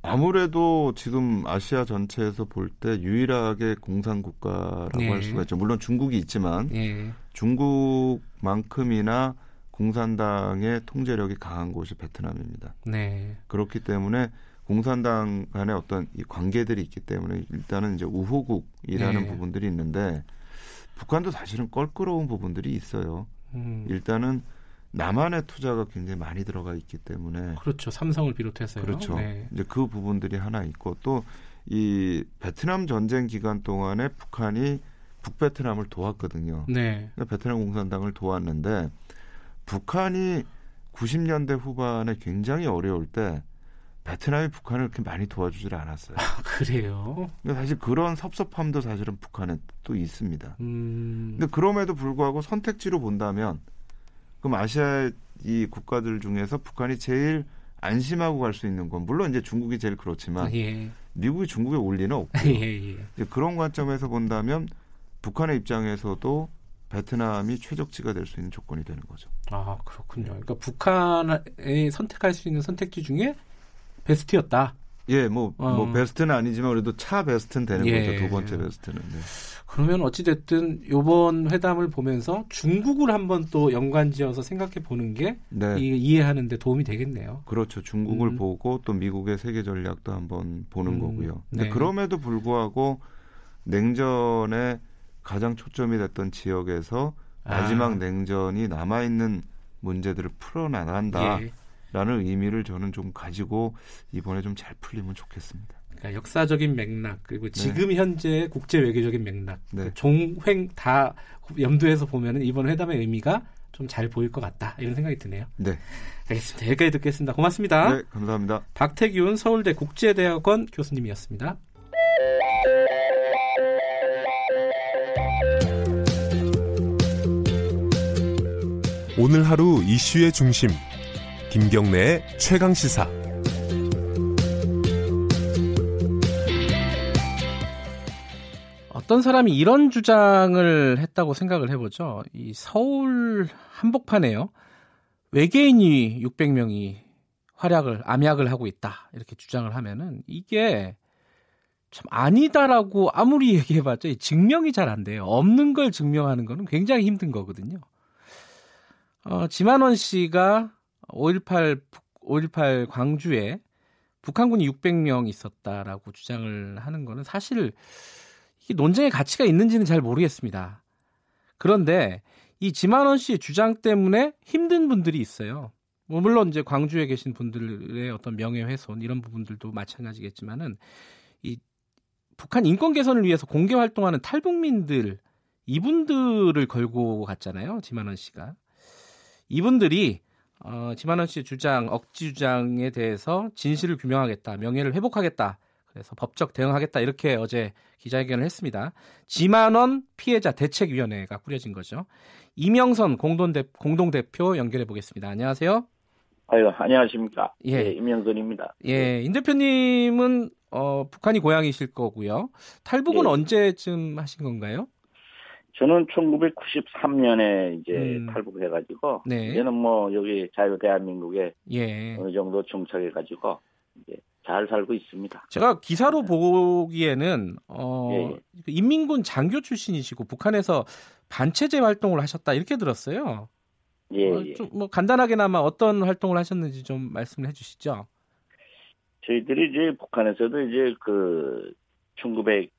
아무래도 지금 아시아 전체에서 볼 때 유일하게 공산 국가라고 네. 할 수가 있죠. 물론 중국이 있지만 네. 중국만큼이나 공산당의 통제력이 강한 곳이 베트남입니다. 네. 그렇기 때문에 공산당 간의 어떤 이 관계들이 있기 때문에 일단은 이제 우호국이라는 네. 부분들이 있는데 북한도 사실은 껄끄러운 부분들이 있어요. 음. 일단은 남한의 투자가 굉장히 많이 들어가 있기 때문에 그렇죠. 삼성을 비롯해서요. 그렇죠. 네. 이제 그 부분들이 하나 있고 또 이 베트남 전쟁 기간 동안에 북한이 북베트남을 도왔거든요. 네. 그러니까 베트남 공산당을 도왔는데 북한이 90년대 후반에 굉장히 어려울 때 베트남이 북한을 그렇게 많이 도와주질 않았어요. 아, 그래요? 근데 사실 그런 섭섭함도 사실은 북한에 또 있습니다. 음... 근데 그럼에도 불구하고 선택지로 본다면 그럼 아시아 이 국가들 중에서 북한이 제일 안심하고 갈 수 있는 건 물론 이제 중국이 제일 그렇지만 예. 미국이 중국에 올 리는 없고 예, 예. 그런 관점에서 본다면 북한의 입장에서도 베트남이 최적지가 될 수 있는 조건이 되는 거죠. 아 그렇군요. 그러니까 북한이 선택할 수 있는 선택지 중에 베스트였다. 예, 뭐, 뭐 어. 뭐 베스트는 아니지만 그래도 차 베스트는 되는 예. 거죠. 두 번째 베스트는. 네. 그러면 어찌됐든 요번 회담을 보면서 중국을 한번 또 연관지어서 생각해 보는 게 네. 이 해하는 데 도움이 되겠네요. 그렇죠. 중국을 음. 보고 또 미국의 세계 전략도 한번 보는 음. 거고요. 근데 네. 그럼에도 불구하고 냉전에 가장 초점이 됐던 지역에서 아. 마지막 냉전이 남아 있는 문제들을 풀어나간다. 예. 라는 의미를 저는 좀 가지고 이번에 좀 잘 풀리면 좋겠습니다. 그러니까 역사적인 맥락 그리고 네. 지금 네. 현재 국제 외교적인 맥락 네. 그 종횡 다 염두에서 보면은 이번 회담의 의미가 좀 잘 보일 것 같다 이런 생각이 드네요. 네. 알겠습니다. 여기까지 듣겠습니다. 고맙습니다. 네, 감사합니다. 박태균 서울대 국제대학원 교수님이었습니다. 오늘 하루 이슈의 중심 김경래의 최강 시사. 어떤 사람이 이런 주장을 했다고 생각을 해보죠. 이 서울 한복판에요. 외계인이 600명이 활약을 암약을 하고 있다 이렇게 주장을 하면은 이게 참 아니다라고 아무리 얘기해봤자 증명이 잘 안 돼요. 없는 걸 증명하는 거는 굉장히 힘든 거거든요. 어, 지만원 씨가 5.18, 5.18 광주에 북한군이 600명 있었다라고 주장을 하는 거는 사실 이게 논쟁의 가치가 있는지는 잘 모르겠습니다. 그런데 이 지만원 씨의 주장 때문에 힘든 분들이 있어요. 뭐 물론 이제 광주에 계신 분들의 어떤 명예훼손 이런 부분들도 마찬가지겠지만은 이 북한 인권 개선을 위해서 공개 활동하는 탈북민들 이분들을 걸고 갔잖아요. 지만원 씨가 이분들이 어, 지만원 씨의 주장, 억지 주장에 대해서 진실을 규명하겠다, 명예를 회복하겠다. 그래서 법적 대응하겠다 이렇게 어제 기자회견을 했습니다. 지만원 피해자 대책위원회가 꾸려진 거죠. 이명선 공동대, 공동대표 연결해 보겠습니다. 안녕하세요. 아유, 안녕하십니까. 예, 예 이명선입니다. 예, 임 대표님은 어, 북한이 고향이실 거고요. 탈북은 예. 언제쯤 하신 건가요? 저는 1993년에 이제 음. 탈북해가지고 네. 이제는 뭐 여기 자유 대한민국에 예. 어느 정도 정착해가지고 이제 잘 살고 있습니다. 제가 기사로 보기에는 어, 예. 예. 인민군 장교 출신이시고 북한에서 반체제 활동을 하셨다 이렇게 들었어요. 예, 어, 예. 좀뭐 간단하게나마 어떤 활동을 하셨는지 좀 말씀을 해주시죠. 저희들이 이제 북한에서도 이제 그 1900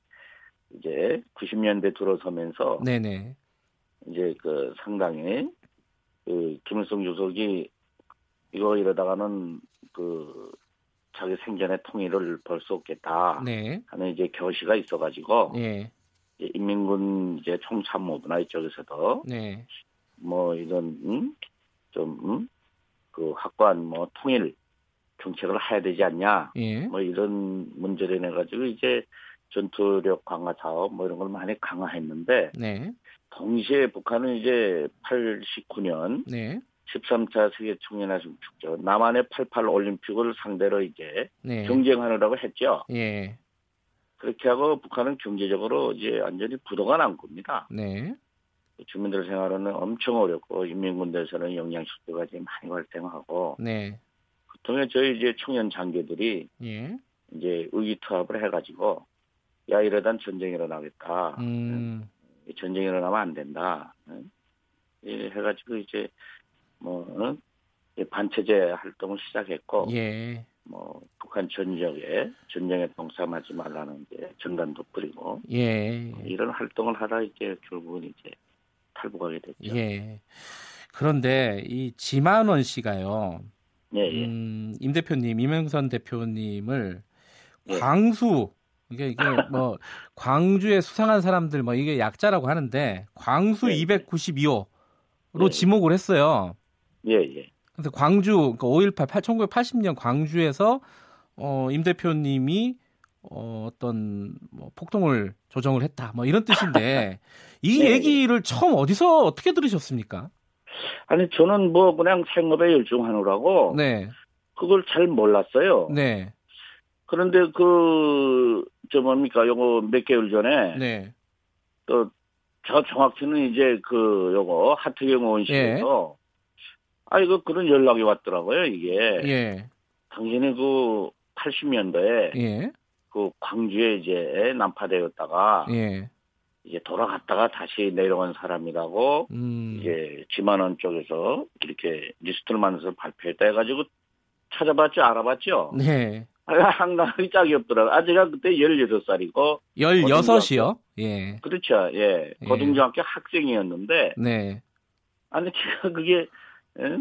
이제 90년대 들어서면서 네네. 이제 그 상당히 그 김일성 주석이 이거 이러다가는 그 자기 생전의 통일을 벌 수 없겠다 네. 하는 이제 결시가 있어가지고 네. 인민군 이제 총참모부나 이쪽에서도 네. 뭐 이런 음? 좀그 음? 확고한 뭐 통일 정책을 해야 되지 않냐 예. 뭐 이런 문제를 내 가지고 이제 전투력 강화 사업 뭐 이런 걸 많이 강화했는데 네. 동시에 북한은 이제 89년 네. 13차 세계 청년아시아 축제 남한의 88 올림픽을 상대로 이제 네. 경쟁하느라고 했죠. 예. 그렇게 하고 북한은 경제적으로 이제 완전히 부도가 난 겁니다. 네. 주민들 생활은 엄청 어렵고 인민군대에서는 영양식도까지 많이 발생하고 네. 그 통해 저희 이제 청년 장교들이 예. 이제 의기투합을 해가지고 야 이러단 전쟁이 일어나겠다. 음. 전쟁이 일어나면 안 된다. 예, 해가지고 이제 뭐 어? 반체제 활동을 시작했고 예. 뭐 북한 전역에 전쟁에 동참하지 말라는 이제 전단도 뿌리고 예. 이런 활동을 하다 이제 결국은 이제 탈북하게 됐죠. 예. 그런데 이 지만원 씨가요. 예, 예. 음, 임 대표님, 이명선 대표님을 예. 광수 이게 이게 뭐 광주에 수상한 사람들 뭐 이게 약자라고 하는데 광수 네. 292호로 네. 지목을 했어요. 예, 예. 그래서 광주 그러니까 5.18 1980년 광주에서 어, 임 대표님이 어, 어떤 뭐 폭동을 조정을 했다. 뭐 이런 뜻인데 이 네. 얘기를 처음 어디서 어떻게 들으셨습니까? 아니 저는 뭐 그냥 생업에 열중하느라고 네. 그걸 잘 몰랐어요. 네. 그런데 그, 저 뭡니까, 요거 몇 개월 전에. 네. 또, 저 정확히는 이제 그, 요거, 하트경 의원실에서. 예. 아, 이거 그런 연락이 왔더라고요, 이게. 예. 당신이 그 80년도에. 예. 그 광주에 이제 난파되었다가. 예. 이제 돌아갔다가 다시 내려온 사람이라고. 음. 이제 지만원 쪽에서 이렇게 리스트를 만들어서 발표했다 해가지고 찾아봤죠, 알아봤죠. 네. 한강이 짝이 없더라고요. 아, 제가 그때 16살이고. 16이요? 예. 그렇죠. 예. 예. 고등중학교 학생이었는데. 네. 아니, 제가 그게, 예?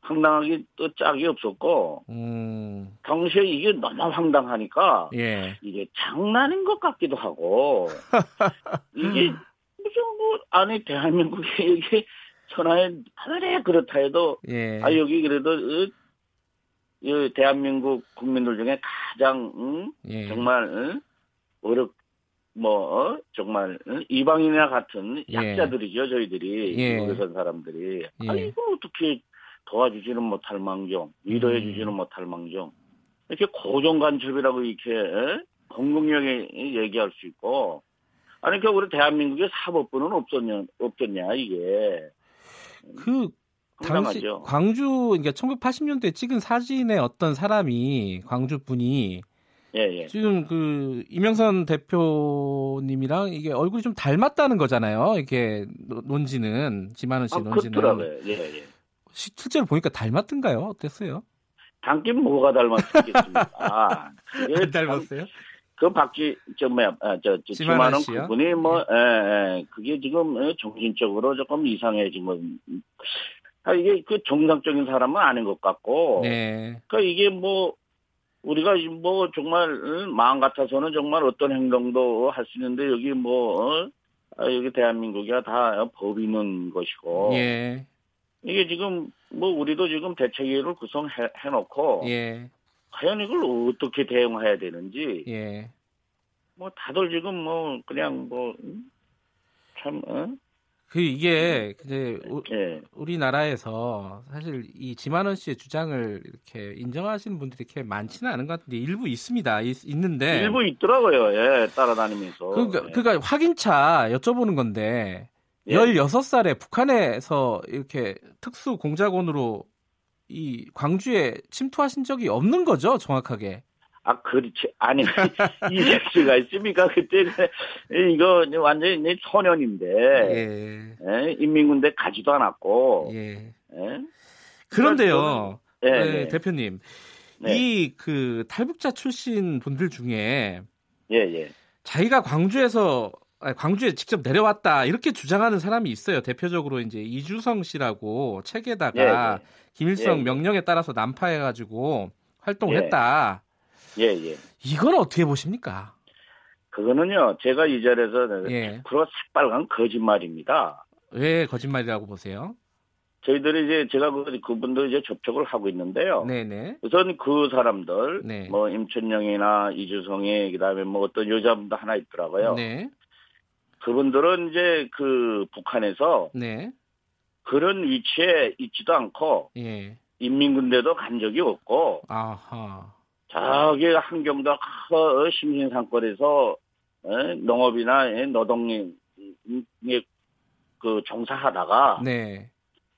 황당하게 또 짝이 없었고. 음. 당시에 이게 너무 황당하니까. 예. 이게 장난인 것 같기도 하고. 이게 무슨 뭐, 아니, 대한민국에 여기 천하에 하늘에 그렇다 해도. 예. 아, 여기 그래도 어, 이 대한민국 국민들 중에 가장 응? 예. 정말 응? 어렵 뭐 어? 정말 응? 이방인이나 같은 예. 약자들이죠 저희들이 예. 여기선 사람들이 예. 아니 이거 어떻게 도와주지는 못할 망정 위로해 주지는 음. 못할 망정 이렇게 고정간첩이라고 이렇게 에? 공공력에 얘기할 수 있고 아니 그러니까 우리 대한민국에 사법부는 없었냐 없겠냐 이게 그 당시 광주 그러니까 1980년도에 찍은 사진의 어떤 사람이 광주 분이 예, 예. 지금 그 이명선 대표님이랑 이게 얼굴이 좀 닮았다는 거잖아요. 이게 논지는 지만은 씨 아, 논지는. 그렇더라고요. 예, 예. 실제로 보니까 닮았던가요? 어땠어요? 닮긴 뭐가 닮았겠습니까? 아, 안 닮았어요? 그 박지 저 뭐야 아, 저, 저 지만은 그분이 뭐 예, 예, 그게 지금 어, 정신적으로 조금 이상해진 건 아, 이게 그 정상적인 사람은 아닌 것 같고. 네. 그러니까 이게 뭐 우리가 뭐 정말 마음 같아서는 정말 어떤 행동도 할 수 있는데 여기 뭐 어? 아, 여기 대한민국이야 다 법이 있는 것이고. 예. 이게 지금 뭐 우리도 지금 대책위를 구성해 놓고. 예. 과연 이걸 어떻게 대응해야 되는지. 예. 뭐 다들 지금 뭐 그냥 뭐 참 어? 그 이게 이제 네. 우리나라에서 사실 이 지만원 씨의 주장을 이렇게 인정하시는 분들이 이렇게 많지는 않은 것 같은데 일부 있습니다. 있, 는데 일부 있더라고요. 예, 따라다니면서. 그러니까, 예. 그러니까 확인차 여쭤보는 건데 예. 16살에 북한에서 이렇게 특수 공작원으로 이 광주에 침투하신 적이 없는 거죠, 정확하게. 아, 그렇지. 아니, 이럴 수가 있습니까? 그때, 이거 완전히 소년인데, 예. 예? 인민군대 가지도 않았고, 예. 예? 그런데요, 예, 네, 네. 대표님, 네. 이그 탈북자 출신 분들 중에, 예, 예. 자기가 광주에서 광주에 직접 내려왔다 이렇게 주장하는 사람이 있어요. 대표적으로 이제 이주성 씨라고 책에다가 예, 예. 김일성 예, 명령에 따라서 난파해가지고 활동을 했다. 예, 예. 이건 어떻게 보십니까? 그거는요, 제가 이 자리에서 예. 프로 새빨간 거짓말입니다. 왜 거짓말이라고 보세요? 저희들이 이제 제가 그, 그분들 이제 접촉을 하고 있는데요. 네네. 우선 그 사람들, 네. 뭐 임춘영이나 이주성이 그 다음에 뭐 어떤 여자분도 하나 있더라고요. 네. 그분들은 이제 그 북한에서 네. 그런 위치에 있지도 않고 예. 인민군대도 간 적이 없고 아하. 저기 한경도 그 심신상권에서 농업이나 노동에 그 종사하다가 네.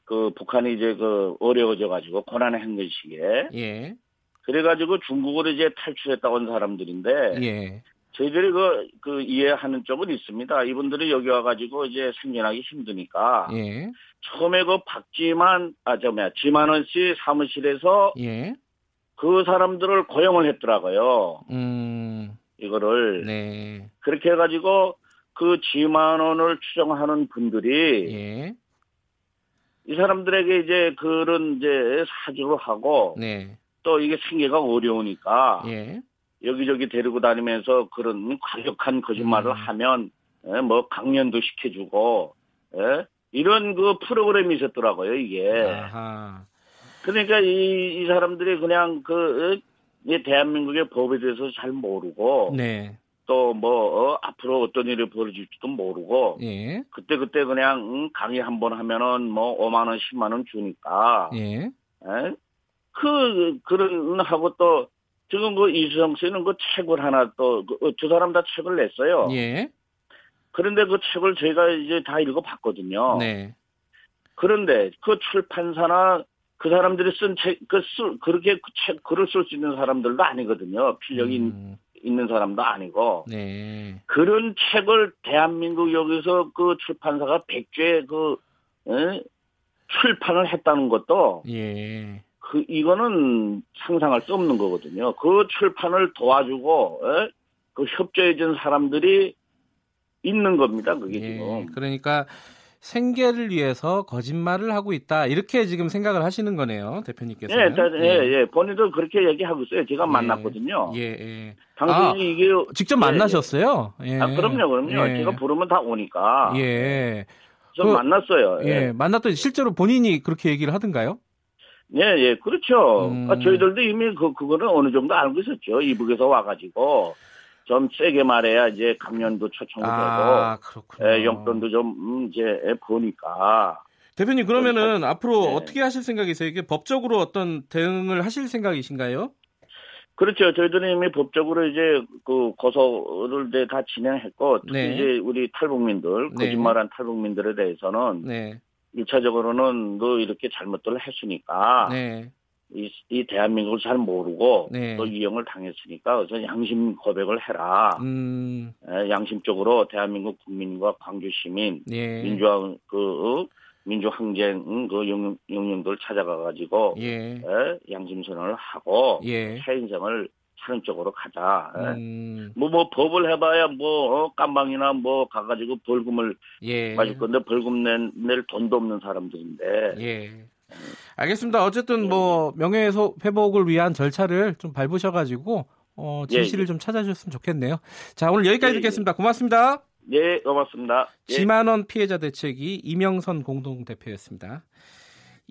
그 북한이 이제 그 어려워져 가지고 고난의 행군 시기에 예. 그래 가지고 중국으로 이제 탈출했다 온 사람들인데 예. 저희들이 그, 그 이해하는 쪽은 있습니다. 이분들이 여기 와가지고 이제 생존하기 힘드니까 예. 처음에 그 박지만 아 저 뭐야 지만원 씨 사무실에서 예. 그 사람들을 고용을 했더라고요. 음. 이거를. 네. 그렇게 해가지고 그 지만 원을 추정하는 분들이 예. 이 사람들에게 이제 그런 이제 사주를 하고 네. 또 이게 생계가 어려우니까 예. 여기저기 데리고 다니면서 그런 과격한 거짓말을 음. 하면 예, 뭐 강연도 시켜주고 예? 이런 그 프로그램이 있었더라고요 이게. 아하. 그러니까 이, 이 사람들이 그냥 그, 이 대한민국의 법에 대해서 잘 모르고. 네. 또뭐 어, 앞으로 어떤 일이 벌어질지도 모르고 예. 그때 그때 그냥 응, 강의 한 번 하면은 뭐 5만 원, 10만 원 주니까 예. 에? 그 그런 하고 또 지금 그 이수성 씨는 그 책을 하나 또두 그, 사람 다 책을 냈어요. 예. 그런데 그 책을 저희가 이제 다 읽어봤거든요. 네. 그런데 그 출판사나 그 사람들이 쓴 책, 그 쓸, 그렇게 그 책, 글을 쓸 수 있는 사람들도 아니거든요. 필력이 음. 있는 사람도 아니고. 네. 그런 책을 대한민국 여기서 그 출판사가 백죄 그, 에? 출판을 했다는 것도. 예. 그, 이거는 상상할 수 없는 거거든요. 그 출판을 도와주고, 에? 그 협조해준 사람들이 있는 겁니다. 그게 예. 지금. 그러니까 생계를 위해서 거짓말을 하고 있다 이렇게 지금 생각을 하시는 거네요 대표님께서. 네, 예, 예, 예, 본인도 그렇게 얘기하고 있어요. 제가 예, 만났거든요. 예, 예. 당신이 아, 이게 직접 예, 만나셨어요? 예. 아, 그럼요, 그럼요. 예. 제가 부르면 다 오니까. 예. 좀 그, 만났어요. 예. 예. 만났더니 실제로 본인이 그렇게 얘기를 하던가요? 예, 예, 그렇죠. 음. 아, 저희들도 이미 그, 그거는 어느 정도 알고 있었죠. 이북에서 와가지고. 좀 세게 말해야 이제 강연도 초청이 아, 되고 예, 용돈도 좀 음, 이제 보니까 대표님 그러면은 그러니까, 앞으로 네. 어떻게 하실 생각이세요? 이게 법적으로 어떤 대응을 하실 생각이신가요? 그렇죠. 저희들은 이미 법적으로 이제 그 고소를 다 진행했고 특히 네. 이제 우리 탈북민들 네. 거짓말한 탈북민들에 대해서는 네. 1차적으로는 너 이렇게 잘못들 했으니까 네. 이, 이 대한민국을 잘 모르고 네. 또 이용을 당했으니까 그래서 양심 고백을 해라. 음. 에, 양심적으로 대한민국 국민과 광주 시민 예. 민주화 그 민주 항쟁 그 영, 영령들 찾아가 가지고 예. 양심 선언을 하고 예. 새 인생을 사는 쪽으로 가자. 음. 뭐, 뭐, 법을 해봐야 뭐, 어, 깜방이나 뭐, 가가지고 벌금을 예. 맞을 건데, 벌금 낼, 낼 돈도 없는 사람들인데. 예. 알겠습니다. 어쨌든 뭐 명예 회복을 위한 절차를 좀 밟으셔가지고 어, 진실을 예, 예. 좀 찾아주셨으면 좋겠네요. 자 오늘 여기까지 예, 예. 듣겠습니다. 고맙습니다. 네, 고맙습니다. 예. 지만원 피해자 대책이 이명선 공동대표였습니다.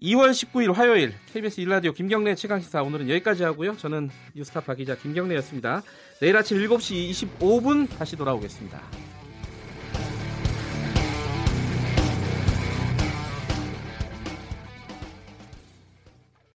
2월 19일 화요일 KBS 일라디오 김경래 최강시사 오늘은 여기까지 하고요. 저는 뉴스타파 기자 김경래였습니다. 내일 아침 7시 25분 다시 돌아오겠습니다.